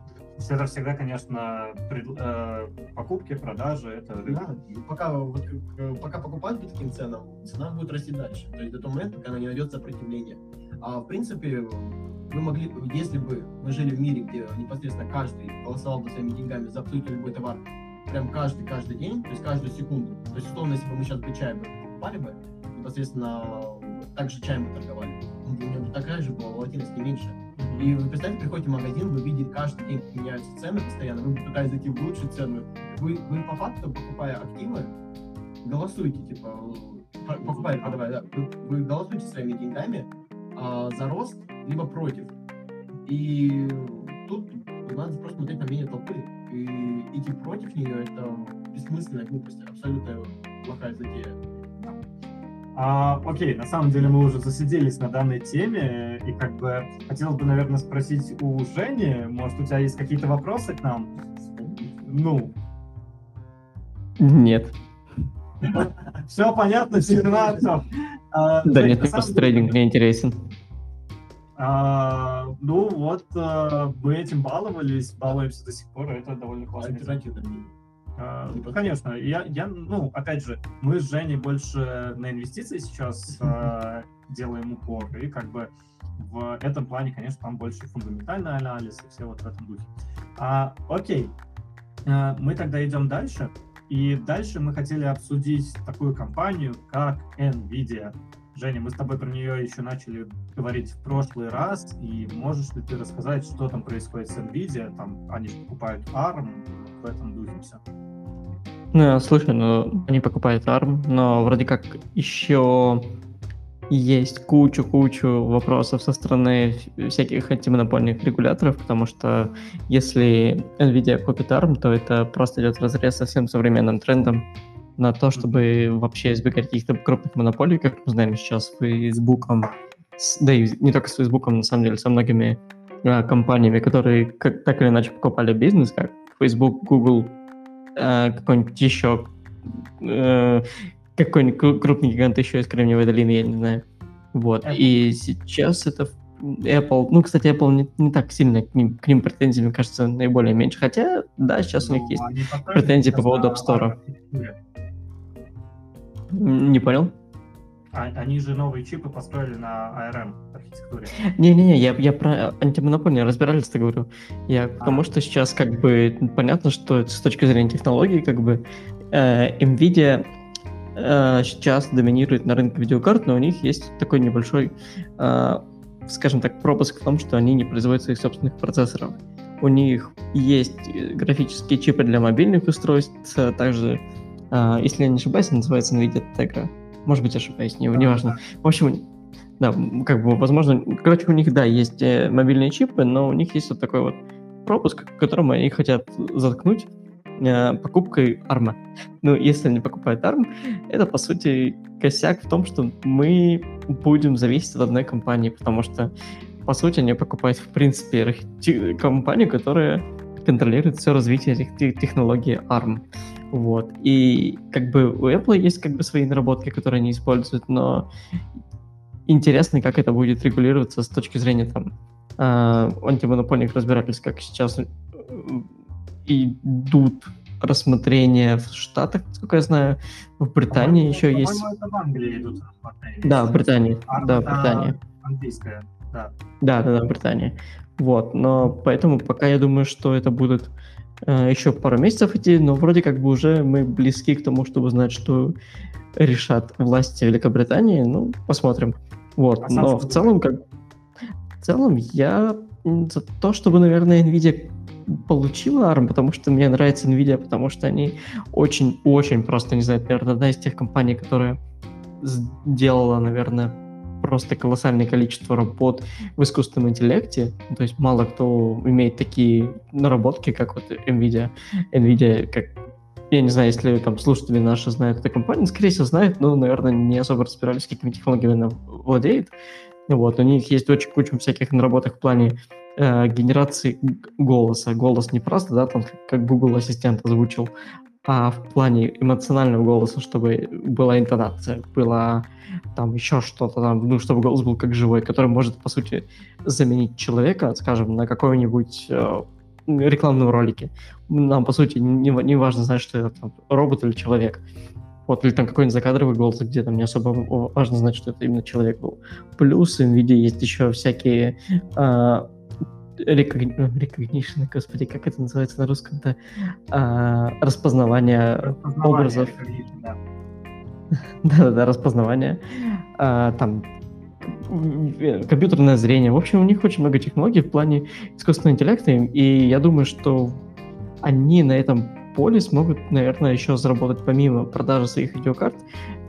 Это всегда, конечно, пред- э, покупки, продажи, это да, и пока, вот, э, пока покупают по таким ценам, цена будет расти дальше. То есть до того момента, пока она не найдет сопротивления. А в принципе, вы могли, если бы мы жили в мире, где непосредственно каждый голосовал бы своими деньгами за абсолютно любой товар, прям каждый-каждый день, то есть каждую секунду. То есть, условно, если бы мы сейчас бы чай бы покупали бы, непосредственно так же чаем бы торговали. У него такая же была волатильность, не меньше. И вы представьте, приходите в магазин, вы видите каждый день, меняются цены постоянно, вы пытаетесь зайти в лучшую цену. Вы, вы по факту, покупая активы, голосуете, типа, по- покупая, продавая, да, вы, вы голосуете своими деньгами а, за рост, либо против. И тут надо просто смотреть на мнение толпы. И идти против нее это бессмысленная глупость, абсолютно плохая затея. А, окей, на самом деле мы уже засиделись на данной теме, и как бы хотелось бы, наверное, спросить у Жени, может, у тебя есть какие-то вопросы к нам? Ну, Нет. все понятно, все. А, Да Жень, нет, мне просто трейдинг не интересен. А, ну вот, а, мы этим баловались, балуемся до сих пор, это довольно классно. Альтернативное мнение. А, Конечно, я, я, ну, опять же, мы с Женей больше на инвестиции сейчас а, делаем упор, и как бы в этом плане, конечно, там больше фундаментальный анализ и все вот в этом духе. А, окей, А, мы тогда идем дальше, и дальше мы хотели обсудить такую компанию, как NVIDIA. Женя, мы с тобой про нее еще начали говорить в прошлый раз, и можешь ли ты рассказать, что там происходит с NVIDIA? Там они же покупают ARM, в этом духе все. Ну, слушай, ну, они покупают ARM, но вроде как еще есть кучу-кучу вопросов со стороны всяких антимонопольных регуляторов, потому что если NVIDIA купит ARM, то это просто идет разрез со всем современным трендом на то, чтобы вообще избегать каких-то крупных монополий, как мы знаем сейчас с Facebook, с- да и не только с Facebook, на самом деле, со многими а, компаниями, которые как, так или иначе покупали бизнес, как Facebook, Google, э, какой-нибудь еще э, какой-нибудь кру- крупный гигант еще из Кремниевой долины, я не знаю. Вот. И сейчас это Apple, ну, кстати, Apple не, не так сильно к ним, к ним претензий, мне кажется, наиболее меньше. Хотя, да, сейчас у них Ну, есть. претензии по поводу App Store. Не понял? А- Они же новые чипы построили на ARM архитектуре. Не-не-не, я, я про антимонопольные разбирательство говорю. Я А. что сейчас как бы понятно, что с точки зрения технологий, как бы э, Nvidia э, сейчас доминирует на рынке видеокарт, но у них есть такой небольшой, э, скажем так, пропуск в том, что они не производят своих собственных процессоров. У них есть э, графические чипы для мобильных устройств, а также, э, если я не ошибаюсь, называется NVIDIA Tegra. Может быть, ошибаюсь, не, неважно. В общем, да, как бы, возможно, короче, у них, да, есть э, мобильные чипы, но у них есть вот такой вот пропуск, к которому они хотят заткнуть э, покупкой арма. Ну, если они покупают арм, это, по сути, косяк в том, что мы будем зависеть от одной компании, потому что, по сути, они покупают, в принципе, компанию, которая контролирует все развитие этих те- технологий ARM. Вот. И как бы у Apple есть как бы свои наработки, которые они используют, но интересно, как это будет регулироваться с точки зрения там а, антимонопольных разбирательств, как сейчас э, идут рассмотрения в Штатах, насколько я знаю, в Британии еще есть. это в Англии идут рассмотрения. Да, в Британии. ARM Да, в Британии. Английская, да. Да, да, да, Британия. Вот, но поэтому пока я думаю, что это будут э, еще пару месяцев идти, но вроде как бы уже мы близки к тому, чтобы знать, что решат власти Великобритании. Ну, посмотрим. Вот, А но в целом, как в целом, я за то, чтобы, наверное, Nvidia получила ARM, потому что мне нравится Nvidia, потому что они очень-очень просто, не знаю, наверное, одна из тех компаний, которая сделала, наверное, просто колоссальное количество работ в искусственном интеллекте. То есть мало кто имеет такие наработки, как вот NVIDIA. NVIDIA, как я не знаю, если там слушатели наши знают эту компанию, скорее всего знают, но, наверное, не особо разбирались, какими технологиями она владеет. Вот, у них есть очень куча всяких наработок в плане э, генерации голоса. Голос не просто, да, там как Google Ассистент озвучил, а в плане эмоционального голоса, чтобы была интонация, была там еще что-то там, ну, чтобы голос был как живой, который может, по сути, заменить человека, скажем, на какой-нибудь э, рекламном ролике. Нам, по сути, не, не важно знать, что это там, робот или человек. Вот, или там какой-нибудь закадровый голос, где там не особо важно знать, что это именно человек был. Плюс в NVIDIA есть еще всякие а, recognition, господи, как это называется на русском-то? А, распознавание, распознавание образов. Да-да-да, распознавание. А, там компьютерное зрение. В общем, у них очень много технологий в плане искусственного интеллекта, и я думаю, что они на этом поле смогут, наверное, еще заработать помимо продажи своих видеокарт.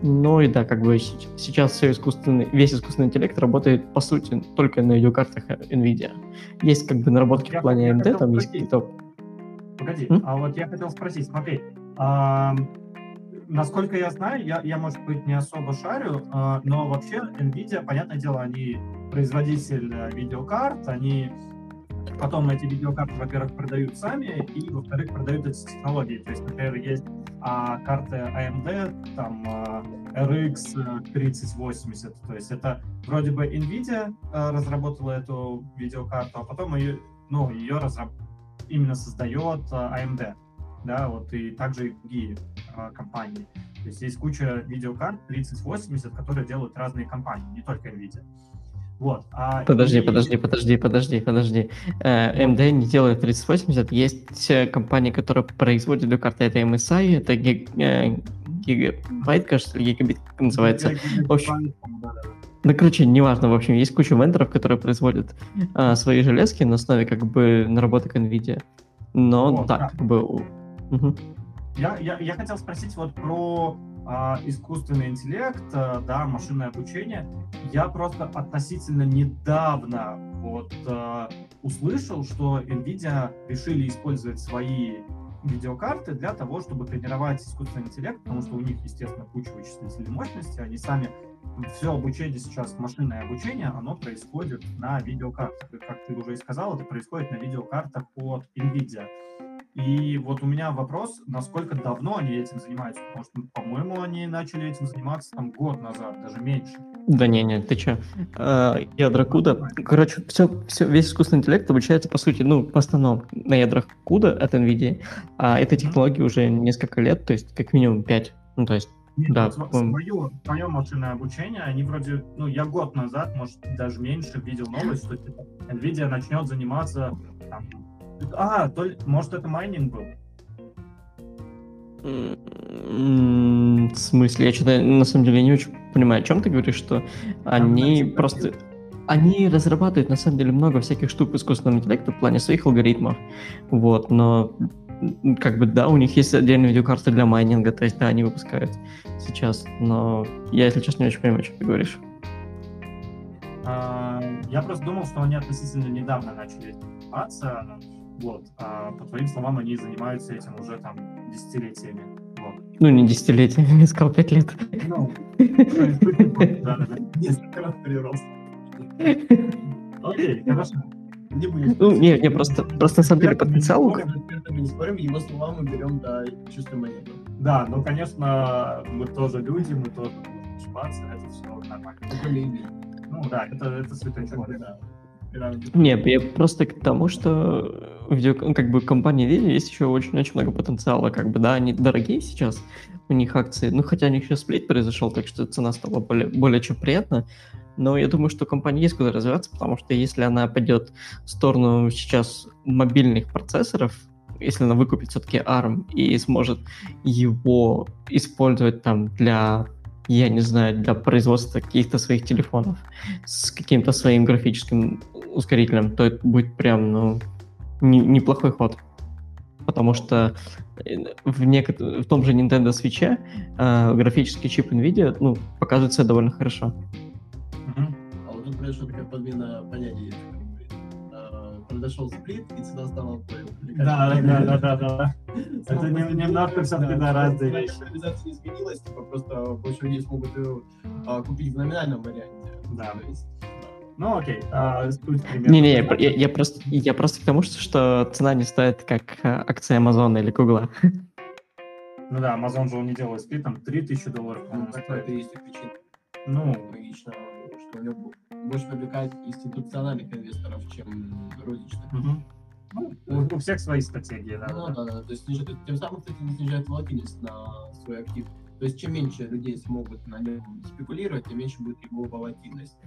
Но и да, как бы сейчас все искусственный, весь искусственный интеллект работает, по сути, только на видеокартах NVIDIA. Есть как бы наработки я, в плане AMD, там есть какие-то... Погоди, М? а вот я хотел спросить, смотри, а, насколько я знаю, я, я, может быть, не особо шарю, а, но вообще NVIDIA, понятное дело, они производитель э, видеокарт, они потом эти видеокарты, во-первых, продают сами, и, во-вторых, продают эти технологии. То есть, например, есть а, карты AMD, там а, RX 3080, то есть это вроде бы NVIDIA а, разработала эту видеокарту, а потом ее, ну, ее разраб... именно создает а, AMD, да, вот и также и другие а, компании. То есть есть куча видеокарт 3080, которые делают разные компании, не только NVIDIA. Вот. А подожди, и... подожди, подожди, подожди, подожди. Э, AMD не делает 3080. Есть э, компании, которые производят видеокарты. Это MSI, это э, Gigabyte, кажется, Gigabit называется. В общем, ну, короче, неважно, в общем, есть куча вендоров, которые производят а, свои железки на основе как бы наработок NVIDIA. Но вот, так, да. как бы... Угу. Я, я, я хотел спросить вот про искусственный интеллект, а, да, машинное обучение. Я просто относительно недавно вот а, услышал, что NVIDIA решили использовать свои видеокарты для того, чтобы тренировать искусственный интеллект, потому что у них, естественно, куча вычислительной мощности, они сами все обучение сейчас, машинное обучение, оно происходит на видеокартах. Как ты уже и сказал, это происходит на видеокартах от NVIDIA. И вот у меня вопрос, насколько давно они этим занимаются, потому что, по-моему, они начали этим заниматься там год назад, даже меньше. Да не, не, ты че? А, ядра CUDA. Короче, все, все, весь искусственный интеллект обучается, по сути, ну, в основном на ядрах CUDA от NVIDIA, а этой технологии уже несколько лет, то есть как минимум пять. Ну, то есть нет, да, вот свое, свое машинное обучение, они вроде, ну, я год назад, может, даже меньше видел новость, что типа, NVIDIA начнет заниматься там, а, то, может, это майнинг был? В смысле? Я что-то на самом деле не очень понимаю, о чем ты говоришь, что они просто... Они разрабатывают, на самом деле, много всяких штук искусственного интеллекта в плане своих алгоритмов, вот, но как бы, да, у них есть отдельные видеокарты для майнинга, то есть, да, они выпускают сейчас, но я, если честно, не очень понимаю, о чем ты говоришь. А, я просто думал, что они относительно недавно начали заниматься, вот. А по твоим словам, они занимаются этим уже там десятилетиями. Вот. Ну, не десятилетиями, я сказал пять лет. Ну, несколько раз перерос. Окей, хорошо. Не будем. Ну, не, не, просто, просто на самом деле потенциал... Мы не спорим, его слова мы берем, да, чувствуем монету. Да, ну, конечно, мы тоже люди, мы тоже ошибаться, это все нормально. Ну, да, это, это святой человек. Да. Нет, я просто к тому, что видео, ну, как бы компании Nvidia есть еще очень-очень много потенциала, как бы, да, они дорогие сейчас, у них акции, ну, хотя у них еще сплит произошел, так что цена стала более, более чем приятна, но я думаю, что компания есть куда развиваться, потому что если она пойдет в сторону сейчас мобильных процессоров, если она выкупит все-таки ARM и сможет его использовать там для я не знаю, для производства каких-то своих телефонов с каким-то своим графическим ускорителем, то это будет прям, ну, не, неплохой ход. Потому что э, в, некот... в том же Nintendo Switch э, графический чип NVIDIA ну, показывает себя довольно хорошо. Mm-hmm. А вот тут произошла такая подмена понятий. Э, произошел сплит, и цена стала Да, да, да, да, да. Это немножко все-таки да, разные вещи. Реализация не изменилась, типа просто больше людей смогут а, купить в номинальном варианте. Да. Ну, окей. А, Не-не, я, я, просто, я просто к тому, что, что цена не стоит как а, акция Амазона или Гугла. Ну да, Amazon же он не делает сплит, там 3000 долларов. Ну, это есть причин. Ну, логично, что у него больше привлекает институциональных инвесторов, чем розничных. Угу. Ну, у, у всех свои стратегии, да. Ну, да, да, да. То есть снижает, тем самым, кстати, не снижает волатильность на свой актив. То То есть чем меньше людей смогут на нем спекулировать, тем меньше будет его волатильность.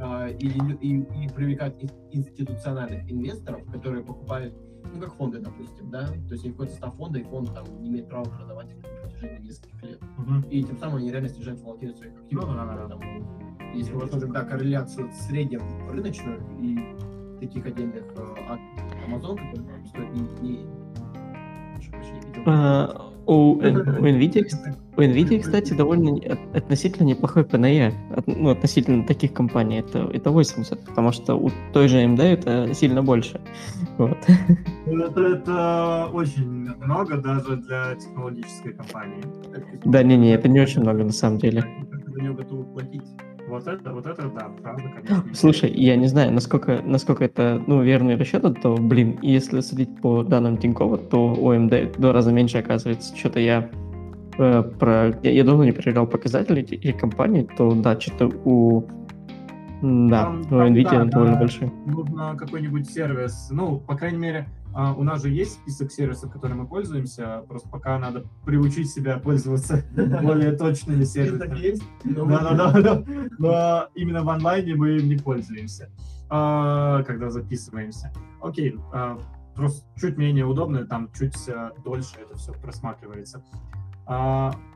А, И, и, и привлекать ин- институциональных инвесторов, которые покупают, ну, как фонды, допустим, да, то есть они входят в состав фонда, и фонд там не имеет права продавать их на протяжении нескольких лет. Мгм. И тем самым они реально снижают волатильность своих активов. Ну, да, да, да. Если мы возьмем тогда корреляцию в среднем рыночную и таких отдельных от Amazon, которые стоят не, не прошу прощения, видел. А, У, Н- у NVIDIA, кс- у NVIDIA, кстати, довольно относительно неплохой PNE, от- ну, относительно таких компаний, это, это 80, потому что у той же AMD это сильно больше. Вот. Ну, Это, это очень много даже для технологической компании. Да, не-не, это не очень много на самом деле. Как за него готовы платить? Вот это, вот это, да, правда, конечно. Слушай, я не знаю, насколько, насколько это ну, верный расчет, то, блин, если судить по данным Тинькова, то AMD в два раза меньше оказывается. Что-то я э, про... Я, я давно не проверял показатели эти- этих компаний, то да, что-то у... Да, Там- у там, NVIDIA да, довольно да. большой. нужно какой-нибудь сервис, ну, по крайней мере, а, у нас же есть список сервисов, которыми мы пользуемся, просто пока надо приучить себя пользоваться более точными сервисами. есть, но Да, да, да, да. Но именно в онлайне мы им не пользуемся, а, когда записываемся. Окей, а, просто чуть менее удобно, там чуть а, дольше это все просматривается.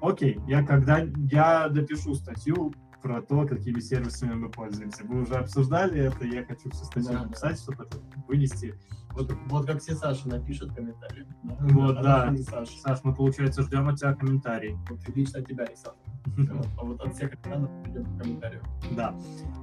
Окей, я когда я допишу статью про то, какими сервисами мы пользуемся. Вы уже обсуждали это, я хочу всю статью да. написать, чтобы это вынести. Вот, вот как все Саши напишут комментарий. Вот, А да. не Саша. Саш, мы, получается, ждем от тебя комментарий. Вот лично от тебя, Александр. А вот от всех экранов ждем комментариев. Да.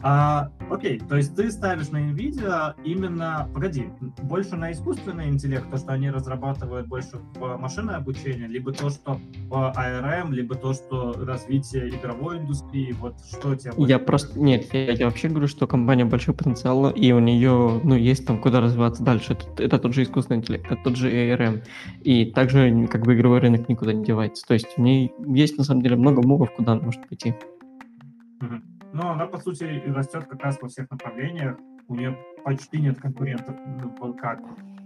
А, окей, то есть ты ставишь на NVIDIA именно, погоди, больше на искусственный интеллект, то, что они разрабатывают больше в машинное обучение, либо то, что в ARM, либо то, что развитие игровой индустрии, вот что тебе Я просто... Нет, я, я вообще говорю, что компания большой потенциал, и у нее, ну, есть там куда развиваться дальше. Это, тот же искусственный интеллект, это тот же ARM. И также, как бы, игровой рынок никуда не девается. То есть у нее есть, на самом деле, много мувов, куда она может пойти. Мгм. Ну, она, по сути, растет как раз во всех направлениях. У нее почти нет конкурентов, ну, как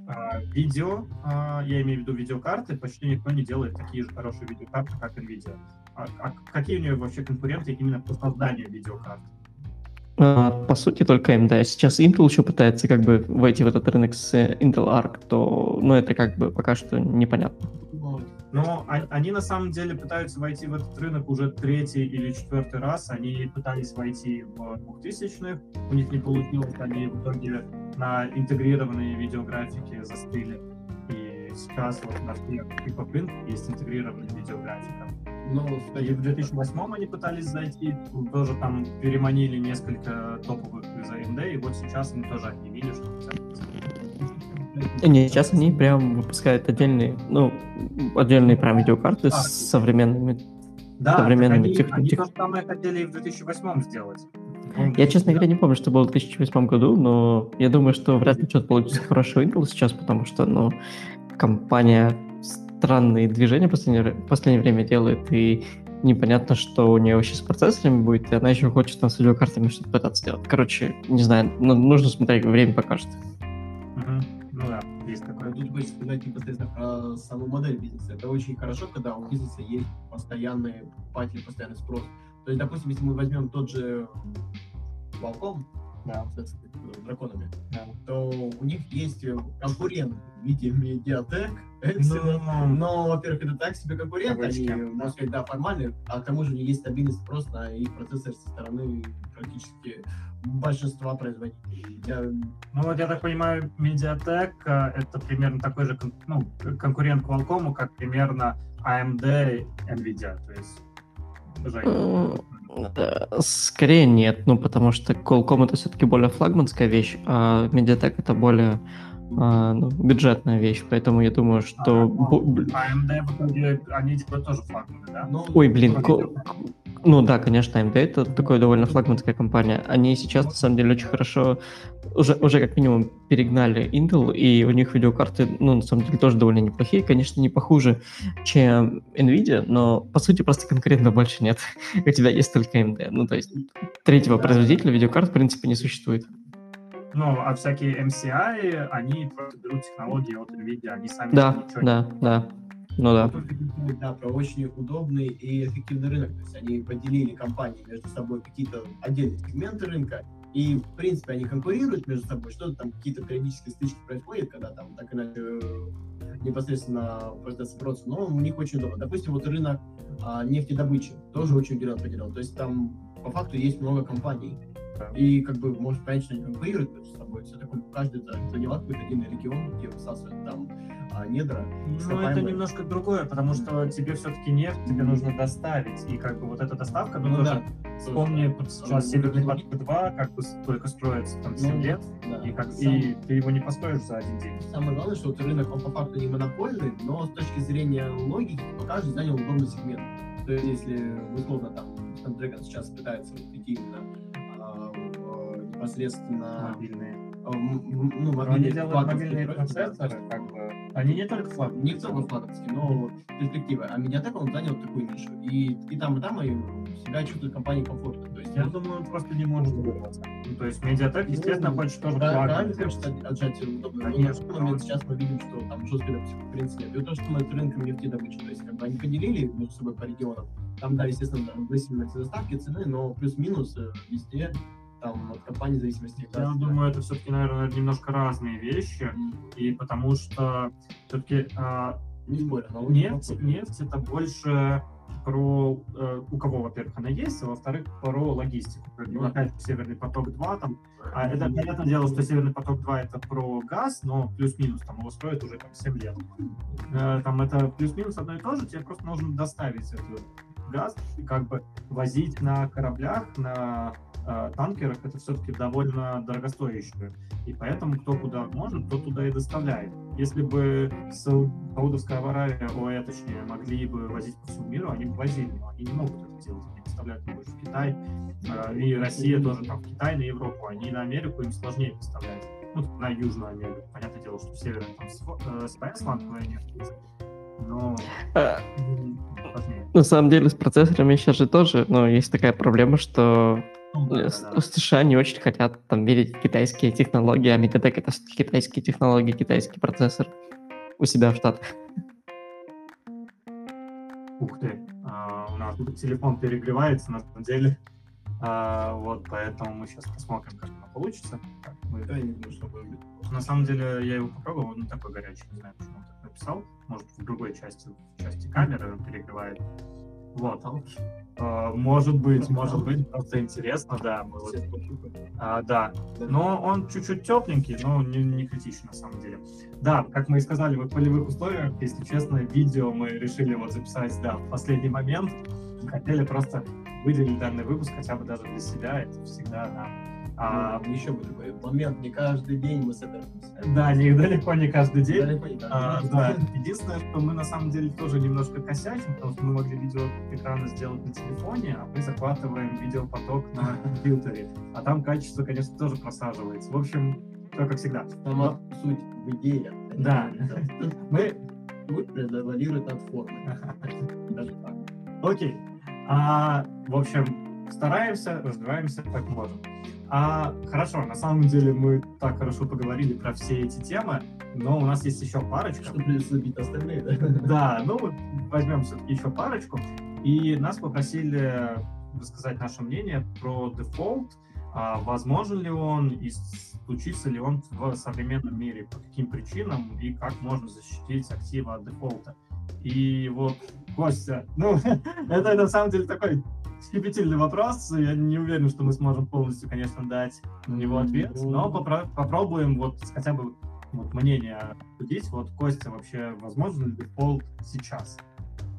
а, видео, а, я имею в виду видеокарты, почти никто не делает такие же хорошие видеокарты, как NVIDIA. А, а какие у нее вообще конкуренты именно по созданию видеокарт? А, По сути, только AMD. Сейчас Intel еще пытается как бы войти в этот рынок с э, Intel Arc, то, ну, это как бы пока что непонятно. Но о- они на самом деле пытаются войти в этот рынок уже третий или четвертый раз. Они пытались войти в 2000-х, у них не получилось, они в итоге на интегрированные видеографики застыли. И сейчас вот на всех рынка есть интегрированная видеографика. Ну, И в 2008 они пытались зайти, тоже там переманили несколько топовых из AMD, и вот сейчас они тоже объявили, что хотят Не, сейчас они прям выпускают отдельные, ну, отдельные прям видеокарты А, с современными. Да, современными они, тех- они тех- то же самое хотели и в 2008 сделать. Я, честно говоря, не помню, что было в 2008 году, но я думаю, что вряд ли что-то получится хорошего Intel сейчас, потому что, ну, компания странные движения в последнее, в последнее время делает, и непонятно, что у нее вообще с процессорами будет, и она еще хочет там с видеокартами что-то пытаться сделать. Короче, не знаю, ну, нужно смотреть, время покажет. Мгм. Ну да, есть такое. Тут хочется сказать непосредственно про саму модель бизнеса. Это очень хорошо, когда у бизнеса есть постоянные покупатели, постоянный спрос. То есть, допустим, если мы возьмем тот же Волком, Да. с драконами, Да. то у них есть конкурент в виде Mediatek, Ну, Epsilon, но, во-первых, это так себе конкурент, они, можно сказать, да, формальные, а к тому же у них есть стабильный спрос на их процессор со стороны практически большинства производителей. Я Ну вот я так понимаю, Mediatek э, это примерно такой же ну, к- конкурент Qualcomm, как примерно AMD Nvidia. То есть Жень, Скорее нет, ну, потому что Qualcomm это все-таки более флагманская вещь, а Mediatek это более а, ну, бюджетная вещь, поэтому я думаю, что... А, бу- б- AMD в итоге, они делают тоже флагманы, да? ну, Ой, блин, ко- ну да, конечно, AMD это такая довольно флагманская компания. Они сейчас, на самом деле, очень хорошо, уже, уже как минимум перегнали Intel, и у них видеокарты, ну, на самом деле, тоже довольно неплохие. Конечно, не похуже, чем Nvidia, но, по сути, просто конкурента больше нет. У тебя есть только AMD. Ну, то есть, третьего производителя видеокарт, в принципе, не существует. Ну, а всякие MCI, они просто берут технологии от Nvidia, они сами Да, ничего не да, да. Ну да. Да, про очень удобный и эффективный рынок. То есть они поделили компании между собой какие-то отдельные сегменты рынка, и, в принципе, они конкурируют между собой, что-то там, какие-то периодические стычки происходят, когда там так иначе э, непосредственно пытаются бороться, но у них очень удобно. Допустим, вот рынок а, нефтедобычи тоже очень удобно поделен. То есть там по факту есть много компаний, и как бы может понять, что они конкурируют между собой. Все такое, каждый заняла какой-то один регион, где высасывает там а, недра. Ну, это немножко другое, потому что тебе все-таки нефть тебе нужно доставить. И как бы вот эта доставка, ну, ну тоже да, вспомни, тоже. сейчас Северный поток 2 как бы только строится там 7 ну, лет, да. и, как, Сам... и ты его не построишь за один день. Самое главное, что вот рынок, он по факту не монопольный, но с точки зрения логики, каждый занял удобный сегмент. То есть, если условно там Snapdragon сейчас пытается вот идти именно а, в, непосредственно мобильные ну, мобильные, они мобильные процессоры, как бы, они не только флагманские. Не только флагманские, но перспективы. А Mediatek, он занял такую нишу. И, и там, и там и себя чувствует компания комфортно. То есть, я думаю, просто не может вырваться. Ну, то есть Mediatek, естественно, ну, хочет тоже да. Да, хочет отжать удобно. Конечно. Но момент сейчас мы видим, что там жестко, допустим, конкуренции нет. И то, что мы с рынком нефтедобычи, то есть как бы они поделили между собой по регионам. Там, да, естественно, там, зависимости доставки цены, но плюс-минус э, везде там, от компании в зависимости. Я да, думаю, это все-таки, наверное, немножко разные вещи, mm. и потому что все-таки а, не спорю, нефть, нефть это больше про э, у кого, во-первых, она есть, а во-вторых, про логистику. Ну, опять Северный поток 2 там. А это понятное дело, что Северный поток 2 это про газ, но плюс-минус там его строят уже там 7 лет. Э, там это плюс-минус одно и то же, тебе просто нужно доставить этот газ и как бы возить на кораблях, на э, танкерах это все-таки довольно дорогостоящее. И поэтому кто куда может, тот туда и доставляет. Если бы Саудовская Аравия, ОЭ, точнее, могли бы возить по всему миру, они бы возили, но они не могут это делать. Они поставляют больше в Китай, э, и Россия тоже там в Китай, на Европу. Они на Америку им сложнее поставлять. Ну, на Южную Америку. Понятное дело, что в Северной там своя сланцевая нефть но а, на самом деле с процессорами сейчас же тоже, но есть такая проблема, что ну. США не очень хотят там видеть китайские технологии, а MediaTek это китайские технологии, китайский процессор у себя в Штатах. Ух ты, а, у нас тут телефон перегревается на самом деле. А, вот, поэтому мы сейчас посмотрим, как оно получится. Так, мы... Да, не знаю, что будет. На самом деле я его попробовал, он не такой горячий, не знаю, почему он так написал. Может, в другой части, в части камеры он перегревает. Вот. Uh, может быть, может быть, просто интересно, да. Мы вот, uh, да. Но он чуть-чуть тепленький, но не, не критично на самом деле. Да, как мы и сказали, в полевых условиях, если честно, видео мы решили вот записать, да, в последний момент. Хотели просто выделить данный выпуск хотя бы даже для себя, это всегда нам а, еще бы такой момент, не каждый день мы собираемся. Да, не, далеко не каждый день. Далеко не каждый а, день. Да. Единственное, что мы на самом деле тоже немножко косячим, потому что мы могли видео экрана сделать на телефоне, а мы захватываем видеопоток на компьютере. А там качество, конечно, тоже просаживается. В общем, все как всегда. Сама суть в идее. Да. Мы суть превалирует над формой. Даже так. Окей. А, в общем, стараемся, развиваемся как можем. А, хорошо, на самом деле мы так хорошо поговорили про все эти темы, но у нас есть еще парочка. Что придется забить остальные, да? Да, ну возьмем все-таки еще парочку. И нас попросили рассказать наше мнение про дефолт, а, возможен ли он и случится ли он в современном мире, по каким причинам и как можно защитить активы от дефолта. И вот, Костя, ну, это на самом деле такой щепетильный вопрос. Я не уверен, что мы сможем полностью, конечно, дать на него ответ, но попро- попробуем вот хотя бы вот мнение обсудить. Вот, Костя, вообще, возможно ли дефолт сейчас?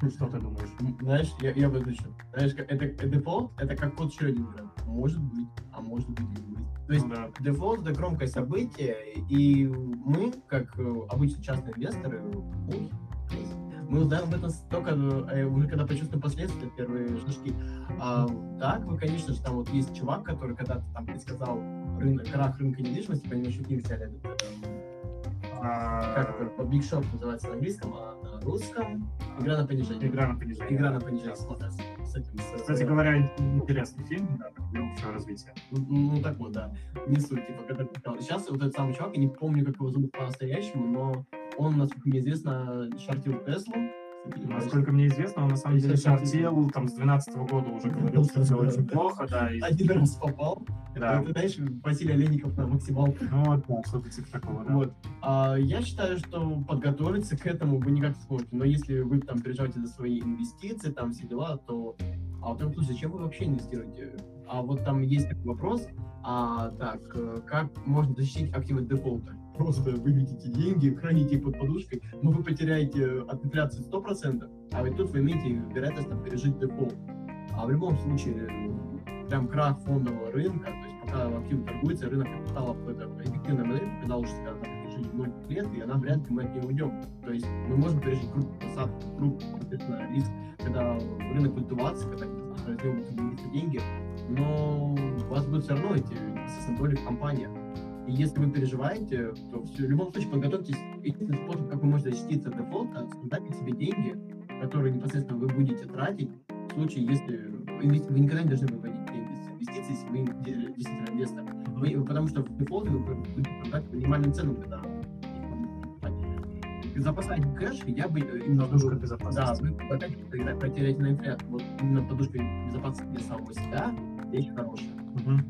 Что ты думаешь? Знаешь, я, я выключу. Знаешь, это, это дефолт, это как кот Шрёдингера. Может быть, а может быть не быть. То есть ну, да. дефолт это громкое событие, и мы, как э, обычно частные инвесторы, мы узнаем об этом только э, уже когда почувствуем последствия, первые шажки. А, так, вы, конечно же, там вот есть чувак, который когда-то там предсказал рынок, крах рынка недвижимости, по нему еще книгу взяли. А, как это? Big Short называется на английском, а на русском Игра на понижение. Игра на понижение. Игра на понижение. С этим, с, Кстати говоря, интересный фильм, да, общего развития. Ну, ну, так вот, да. Не суть, типа, когда Сейчас вот этот самый чувак, я не помню, как его зовут по-настоящему, но он, насколько мне известно, шортил Теслу, Насколько мне известно, он на самом деле шартел там с 12 года уже говорил, что все очень плохо, да. и- Один раз попал. Да. Ты знаешь, Василий Олейников на максималку. Ну вот, да, что-то типа такого, да. Вот. А, я считаю, что подготовиться к этому вы никак не сможете. Но если вы там переживаете за свои инвестиции, там все дела, то а в том случае, зачем вы вообще инвестируете? А вот там есть такой вопрос, а так, э, как можно защитить активы дефолта? Просто выведите деньги, храните их под подушкой, но вы потеряете от инфляции 100%, а ведь тут вы имеете вероятность там, пережить дефолт. А в любом случае, э, прям крах фондового рынка, то есть пока активы торгуется, рынок капиталов это эффективная модель, когда уже себя на протяжении многих лет, и она вряд ли мы от нее уйдем. То есть мы можем пережить крупную посадку, крупный, риск, когда рынок дуваться, когда из него будут деньги, но у вас будут все равно эти доли в компаниях. И если вы переживаете, то в любом случае подготовьтесь. Единственный способ, как вы можете защититься от дефолта, создайте себе деньги, которые непосредственно вы будете тратить в случае, если вы никогда не должны выводить деньги с инвестиций, если вы действительно инвестор. Вы- потому что в дефолте вы будете продать по минимальным ценам, когда запасать кэш, я бы э, именно Подушка Да, безопасности. вы опять потеряете на инфляцию. Вот именно подушка безопасности для самого себя вещь хорошая. Мгм.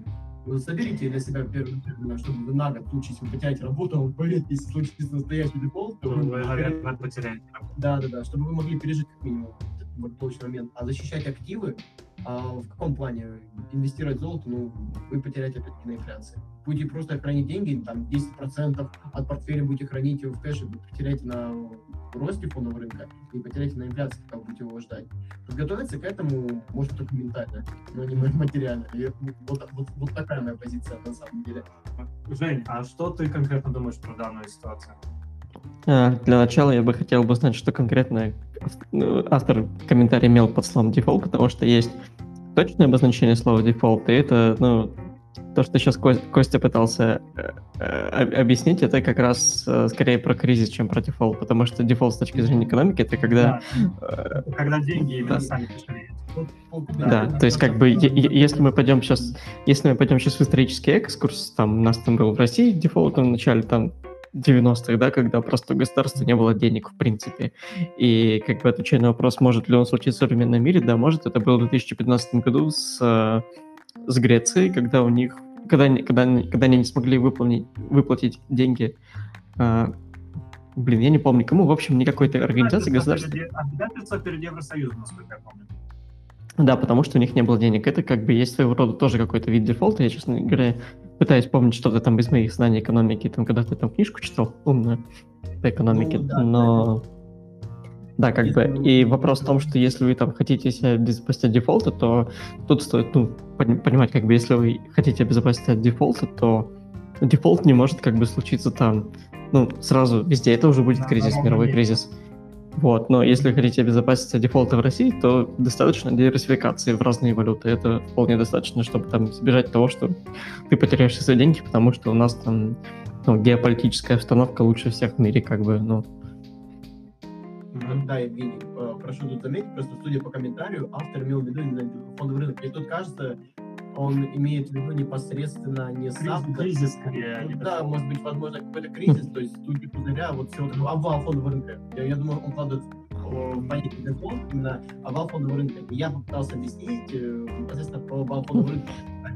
Вы соберите для себя первое, чтобы вы на год, если вы потеряете работу, а вы поверите, если случится настоящий дефолт, то вы, наверное, потеряете. да, да, да, чтобы вы могли пережить как минимум этот благополучный момент. А защищать активы, а в каком плане? Инвестировать в золото, ну, вы потеряете опять-таки на инфляции. Будете просто хранить деньги, там 10% от портфеля будете хранить в кэше, вы потеряете на росте фондового рынка и потеряете на инфляции, вы будете его ждать. Подготовиться к этому можно только ментально, но не материально. И вот, вот, вот такая моя позиция на самом деле. Жень, а что ты конкретно думаешь про данную ситуацию? А, Для начала я бы хотел бы знать, что конкретно ну, автор комментария имел под словом дефолт, потому что есть точное обозначение слова дефолт, и это, ну, то, что сейчас Костя пытался э, э, об- объяснить, это как раз э, скорее про кризис, чем про дефолт, потому что дефолт с точки зрения экономики это когда Да, когда деньги именно да. сами дешевеют. Вот, Да, то есть как бы, если мы пойдем сейчас, если мы пойдем сейчас в исторический экскурс, там у нас там был в России дефолт в начале там 90-х, да, когда просто у государства не было денег в принципе. И как бы отвечая на вопрос, может ли он случиться в современном мире, да, может. Это было в 2015 году с, с Грецией, когда у них, когда, они- когда, они- когда они не смогли выполнить, выплатить деньги э, Блин, я не помню кому. В общем, никакой-то организации государства. Перед- Обязательства перед Евросоюзом, насколько я помню. Да, потому что у них не было денег. Это как бы есть своего рода тоже какой-то вид дефолта. Я, честно говоря, пытаюсь помнить что-то там из моих знаний экономики, там, когда ты там книжку читал умную по экономике, Ну, да, но... Да, как бы, и вопрос в том, что если вы там хотите себя обезопасить от дефолта, то тут стоит, ну, пон- понимать, как бы, если вы хотите обезопасить от дефолта, то дефолт не может как бы случиться там, ну, сразу везде, это уже будет кризис, мировой кризис. Вот, но если вы хотите обезопасить от дефолта в России, то достаточно диверсификации в разные валюты. Это вполне достаточно, чтобы там избежать того, что ты потеряешь все свои деньги, потому что у нас там ну, геополитическая обстановка лучше всех в мире, как бы, ну, Мгм. Да, Евгений, э, прошу тут заметить, просто судя по комментарию, автор имел в виду именно фондовый рынок. Мне тут кажется, он имеет в виду непосредственно не сам... Кризис, кризис скорее. а Ну, да, может быть, возможно, какой-то кризис, то есть студии пузыря, вот всего такого, обвал фондового рынка. Я, я думаю, он кладет в понятие дефолт именно обвал фондового рынка. И я попытался объяснить э, непосредственно про обвал фондового рынка.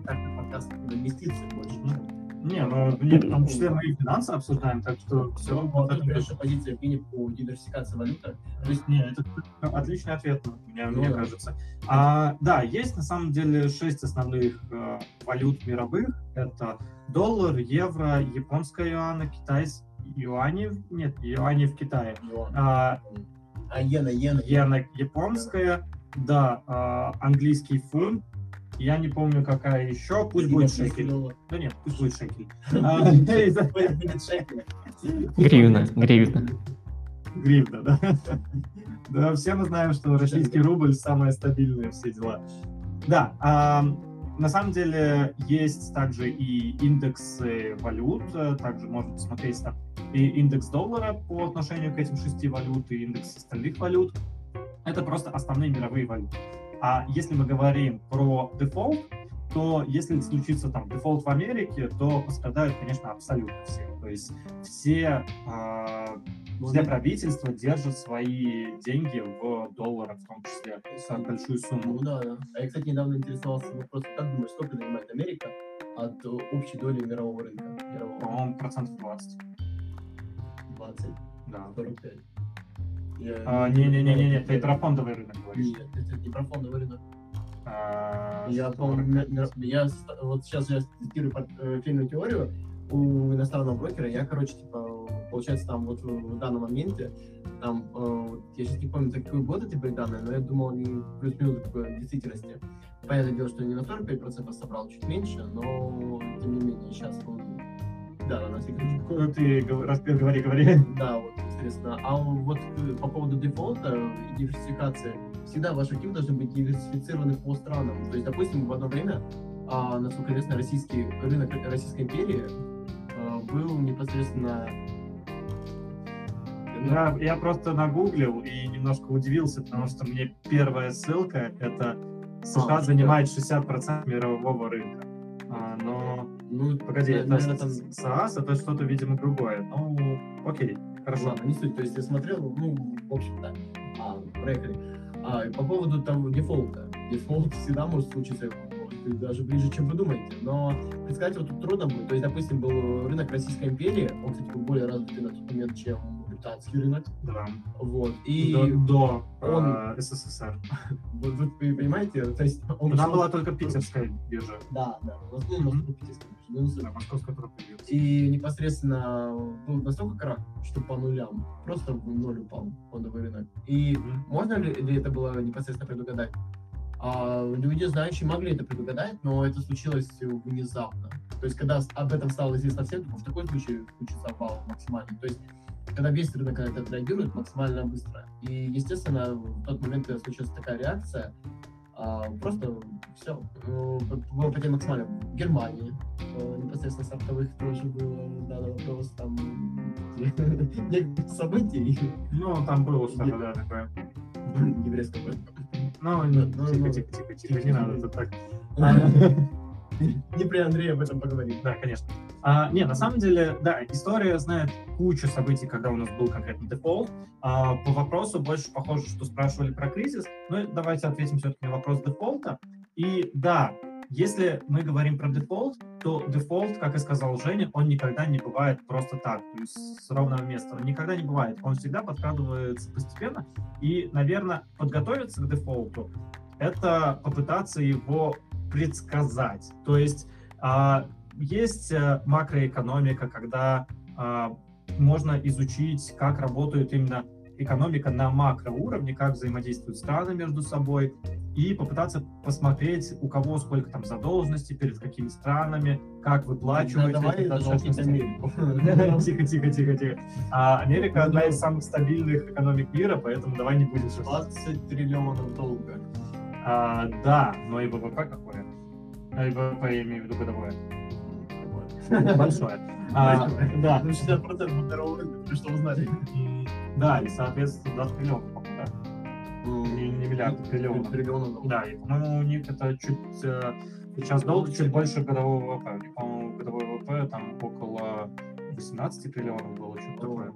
Так, подкаст про инвестиции больше. чем- Не, ну, не, в том числе мы и финансы обсуждаем, так что все равно Вот вот это хорошая позиция Евгений по диверсификации валюты. То есть, не, это отличный ответ, мне, Ну мне да. кажется. А, да, есть на самом деле шесть основных э, валют мировых. Это доллар, евро, японская юана, китайс, юани, нет, юани в Китае. А, А иена, иена, иена японская, да, а, английский фунт, я не помню, какая еще, пусть будет шекель. Да нет, пусть будет шекель. А, гривна, гривна. Гривна, да. Да, все мы знаем, что российский рубль самое стабильное, все дела. Да, а, на самом деле есть также и индексы валют, также можно посмотреть там и индекс доллара по отношению к этим шести валют, и индекс остальных валют. Это просто основные мировые валюты. А если мы говорим про дефолт, то если случится там дефолт в Америке, то пострадают, конечно, абсолютно все. То есть все а, все правительства держат свои деньги в долларах в том числе, за большую Ну сумму. да, да. А я, кстати, недавно интересовался вопросом, как думаешь, сколько занимает Америка от э, общей доли мирового рынка? Мирового? По-моему, процентов 20. 20, Да. 45. Я А, не- Не-не-не-не, ты про фондовый рынок говоришь. Нет, это не про фондовый рынок. А, Я, помню, я вот сейчас я под- э, фильную теорию у иностранного брокера. Я, короче, типа, получается, там вот в данном моменте, там, э, я сейчас не помню, за какой год эти были данные, но я думал, они плюс-минус бы действительности. Понятное дело, что не на 45% собрал, чуть меньше, но тем не менее, сейчас он... Да, на случай. Ну, Ты говори, говори. Да, вот, соответственно. А вот э, по поводу дефолта и диверсификации, всегда ваши активы должны быть диверсифицированы по странам. То есть, допустим, в одно время, а, насколько известно, российский рынок Российской империи а, был непосредственно... Я, я просто нагуглил и немножко удивился, потому что мне первая ссылка это США А, занимает 60% мирового рынка. А, но Ну, погоди, это наверное, там... SaaS, это что-то, видимо, другое. Ну, окей, хорошо. Ладно, не суть. То есть я смотрел, ну, в общем, да. А, проехали. А, по поводу там дефолта. Дефолт всегда может случиться даже ближе, чем вы думаете. Но предсказать его тут трудно будет. То есть, допустим, был рынок Российской империи, он, кстати, был более развитый на тот момент, чем британский рынок. Да. Вот. И До, до, он- э, СССР. вы, вы понимаете, то есть он Там шел- была только питерская биржа, Да, да. У нас, ну, у нас был питерский ну, московская тоже появилась. И непосредственно был настолько крах, что по нулям. Просто в ноль упал фондовый рынок. И Мгм. можно ли, ли это было непосредственно предугадать? А, люди, знающие, могли это предугадать, но это случилось внезапно. То есть, когда об этом стало известно всем, то в такой случай случится обвал максимальный. То есть, когда весь рынок на это отреагирует максимально быстро. И, естественно, в тот момент, когда случилась такая реакция, а, просто все. Было падение максимально. В Германии э, непосредственно с оптовых тоже было данный вопрос там событий. Ну, там было что-то, да, такое. Еврейского праздника. Ну, Ну, тихо, ну, тихо, тихо, тихо, не надо тут так. Не при Андрея об этом поговорить. Да, конечно. А, не, на самом деле, да, история знает кучу событий, когда у нас был конкретно дефолт. А, по вопросу больше похоже, что спрашивали про кризис. Но давайте ответим все-таки на вопрос дефолта. И да, если мы говорим про дефолт, то дефолт, как и сказал Женя, он никогда не бывает просто так, то есть с ровного места. Он никогда не бывает. Он всегда подкрадывается постепенно. И, наверное, подготовиться к дефолту — это попытаться его предсказать. То есть а, есть э, макроэкономика, когда а, можно изучить, как работает именно экономика на макроуровне, как взаимодействуют страны между собой, и попытаться посмотреть, у кого сколько там задолженности, перед какими странами, как выплачивать эти задолженности. Америку. Тихо, тихо, тихо, тихо. А Америка одна из самых стабильных экономик мира, поэтому давай не будем шутить. 20 триллионов долга. А, да, но и ВВП какое? А, и ВВП я имею в виду годовое. Большое. А, да. Ну, 60% мирового рынка, что узнали? Да, и, соответственно, даже по-моему, да? Не, не миллиарды, триллионов. Триллионов долларов. Да, и, по-моему, у них это чуть... э, Сейчас долг чуть больше годового ВВП. У них, по-моему, годовой ВВП там около 18 триллионов было, что-то такое.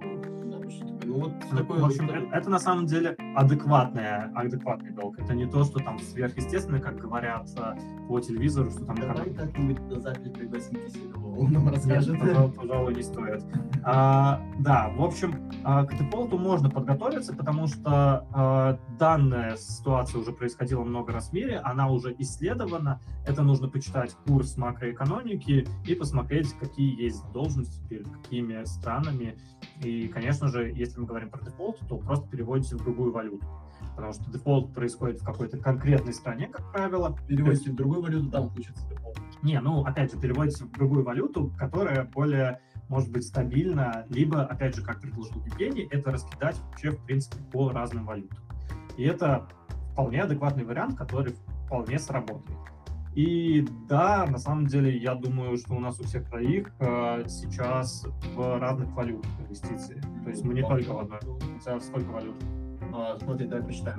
Ну, вот такой в общем, это, это на самом деле адекватная, адекватный долг. Это не то, что там сверхъестественное, как говорят э, по телевизору, что там Давай как-нибудь на запись пригласим Киселевого, он нам Нет, расскажет. пожалуй, пожалуй, не стоит. А, да, в общем, а, к дефолту можно подготовиться, потому что а, данная ситуация уже происходила много раз в мире, она уже исследована. Это нужно почитать курс макроэкономики и посмотреть, какие есть задолженности перед какими странами. И, конечно же, если мы говорим про дефолт, то просто переводите в другую валюту. Потому что дефолт происходит в какой-то конкретной стране, как правило. Переводите в другую валюту, там случится дефолт. Не, ну, опять же, переводите в другую валюту, которая более, может быть, стабильна, либо, опять же, как предложил Евгений, это раскидать вообще, в принципе, по разным валютам. И это вполне адекватный вариант, который вполне сработает. И да, на самом деле, я думаю, что у нас у всех троих э, сейчас в разных валютах инвестиции. То есть мы не только в одной. У тебя сколько валют? А, смотри, давай посчитаем.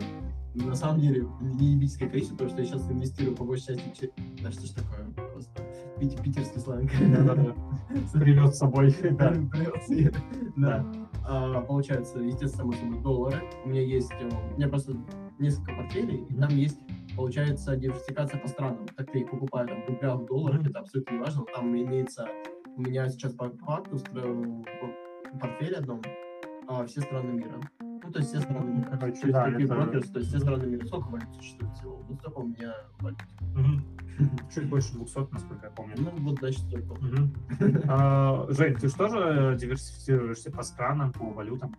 На самом деле, неебическое количество, потому что я сейчас инвестирую по большей части... Да что ж такое? Просто пит- питерский сленг. Привез с собой. Да. Привет, Свет. Да. а, получается, естественно, само доллары. У меня есть, э, у меня просто несколько портфелей, и там есть, получается, диверсификация по странам. Так ты их покупаю там в рублях, в долларах, это абсолютно не важно. Там имеется, у меня сейчас по факту в портфеле одном а, все страны мира. Ну, то есть все страны мира. Короче, То есть да, такие это- брокеры, то есть все страны мира. Сколько валют существует всего? Вот столько у меня валют. Чуть больше 200, насколько я помню. Ну, вот, значит, столько. Мгм. А, Жень, ты что же диверсифицируешься по странам, по валютам?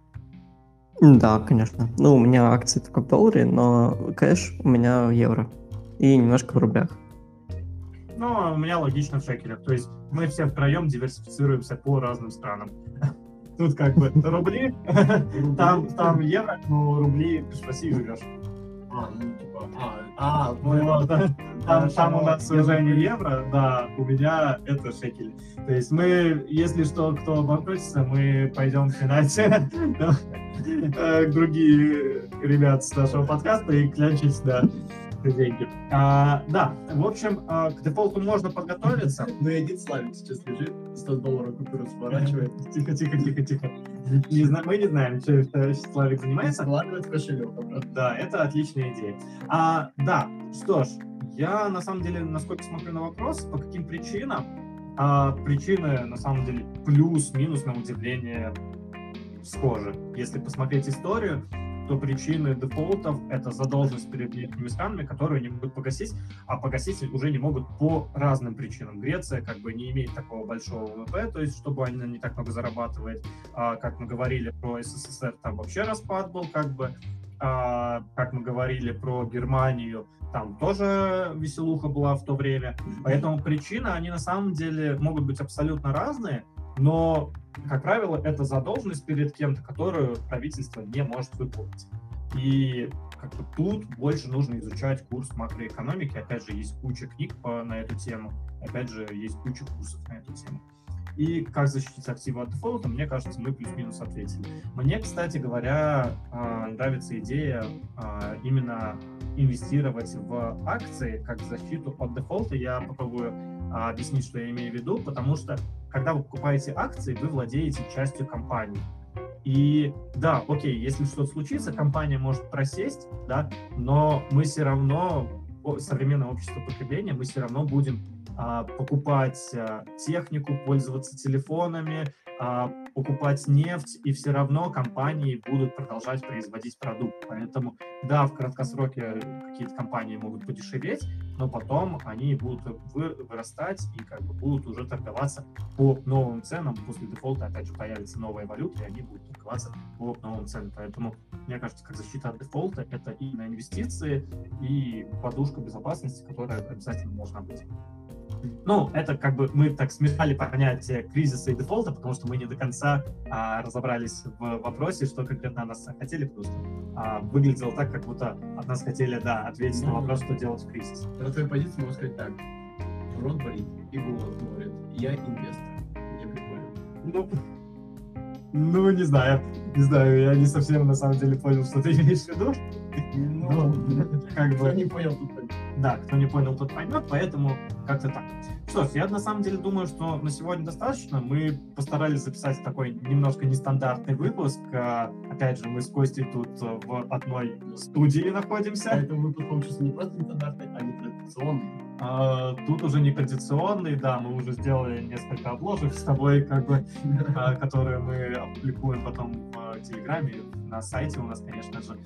Да, конечно. Ну, у меня акции только в долларе, но кэш у меня в евро. И немножко в рублях. Ну, а у меня логично в шекелях. То есть мы все втроем диверсифицируемся по разным странам. Тут как бы рубли, там, там евро, но рубли ты в России живешь. А, ну, типа, а, а, понял. Вот, да. Там, там у нас уже не евро, да, у меня это шекели. То есть мы, если что, кто обанкротится, мы пойдем финать э, другие ребят с нашего подкаста и клянчить, да, деньги. А, Да, в общем, а, к дефолту можно подготовиться. Ну и один Славик сейчас лежит, 100 долларов купюру сворачивает, Тихо, тихо, тихо, тихо. Не зна- Мы не знаем, чем это Славик занимается. складывает кошелек. Да, это отличная идея. А, да, что ж, я на самом деле, насколько смотрю на вопрос, по каким причинам, а, причины на самом деле плюс-минус на удивление схожи. Если посмотреть историю, то причины дефолтов — это задолженность перед некоторыми странами, которые не могут погасить, а погасить уже не могут по разным причинам. Греция как бы не имеет такого большого ВВП, то есть чтобы она не так много зарабатывает. А, как мы говорили про СССР, там вообще распад был как бы. А, как мы говорили про Германию, там тоже веселуха была в то время. Поэтому причины, они на самом деле могут быть абсолютно разные, но, как правило, это задолженность перед кем-то, которую правительство не может выполнить. И как бы тут больше нужно изучать курс макроэкономики. Опять же, есть куча книг по, на эту тему. Опять же, есть куча курсов на эту тему. И как защитить активы от дефолта, мне кажется, мы плюс-минус ответили. Мне, кстати говоря, а, нравится идея а, именно инвестировать в акции как защиту от дефолта. Я попробую объяснить, что я имею в виду, потому что когда вы покупаете акции, вы владеете частью компании. И да, окей, если что-то случится, компания может просесть, да, но мы все равно, современное общество потребления, мы все равно будем а, покупать а, технику, пользоваться телефонами, а, покупать нефть, и все равно компании будут продолжать производить продукт. Поэтому, да, в краткосроке какие-то компании могут подешеветь, но потом они будут вы- вырастать и как бы будут уже торговаться по новым ценам. После дефолта, опять же, появится новая валюта, и они будут торговаться по новым ценам. Поэтому, мне кажется, как защита от дефолта, это именно инвестиции и подушка безопасности, которая обязательно должна быть. Ну, это как бы мы так смешали понятие кризиса и дефолта, потому что мы не до конца а, разобрались в вопросе, что конкретно нас хотели, потому что а, выглядело так, как будто от нас хотели, да, ответить на Ну, вопрос, что делать в кризис. На твоей позиции могу сказать так. Рот болит и голос говорит. Я инвестор. Мне прикольно. Ну, ну, не знаю, не знаю, я не совсем на самом деле понял, что ты имеешь в виду. Ну, как Кто бы, не понял, тут. Да, кто не понял, тот поймет, поэтому как-то так. Что ж, я на самом деле думаю, что на сегодня достаточно. Мы постарались записать такой немножко нестандартный выпуск. А, Опять же, мы с Костей тут э, в одной студии находимся. Поэтому выпуск получился не просто нестандартный, а не традиционный. А, Тут уже не традиционный, да, мы уже сделали несколько обложек с тобой, как бы, а, которые мы опубликуем потом в Телеграме, на сайте у нас, конечно же.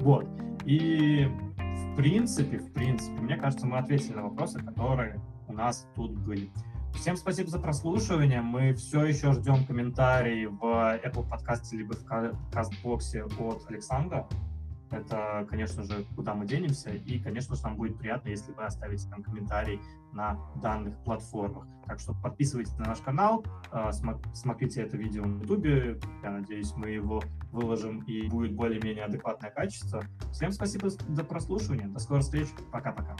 Вот. И в принципе, в принципе, мне кажется, мы ответили на вопросы, которые у нас тут были. Всем спасибо за прослушивание. Мы все еще ждем комментарий в Apple подкасте либо в ка- кастбоксе от Александра. Это, конечно же, куда мы денемся. И, конечно же, нам будет приятно, если вы оставите там комментарий на данных платформах. Так что подписывайтесь на наш канал, смо- смотрите это видео на YouTube. Я надеюсь, мы его выложим и будет более-менее адекватное качество. Всем спасибо за прослушивание. До скорых встреч. Пока-пока.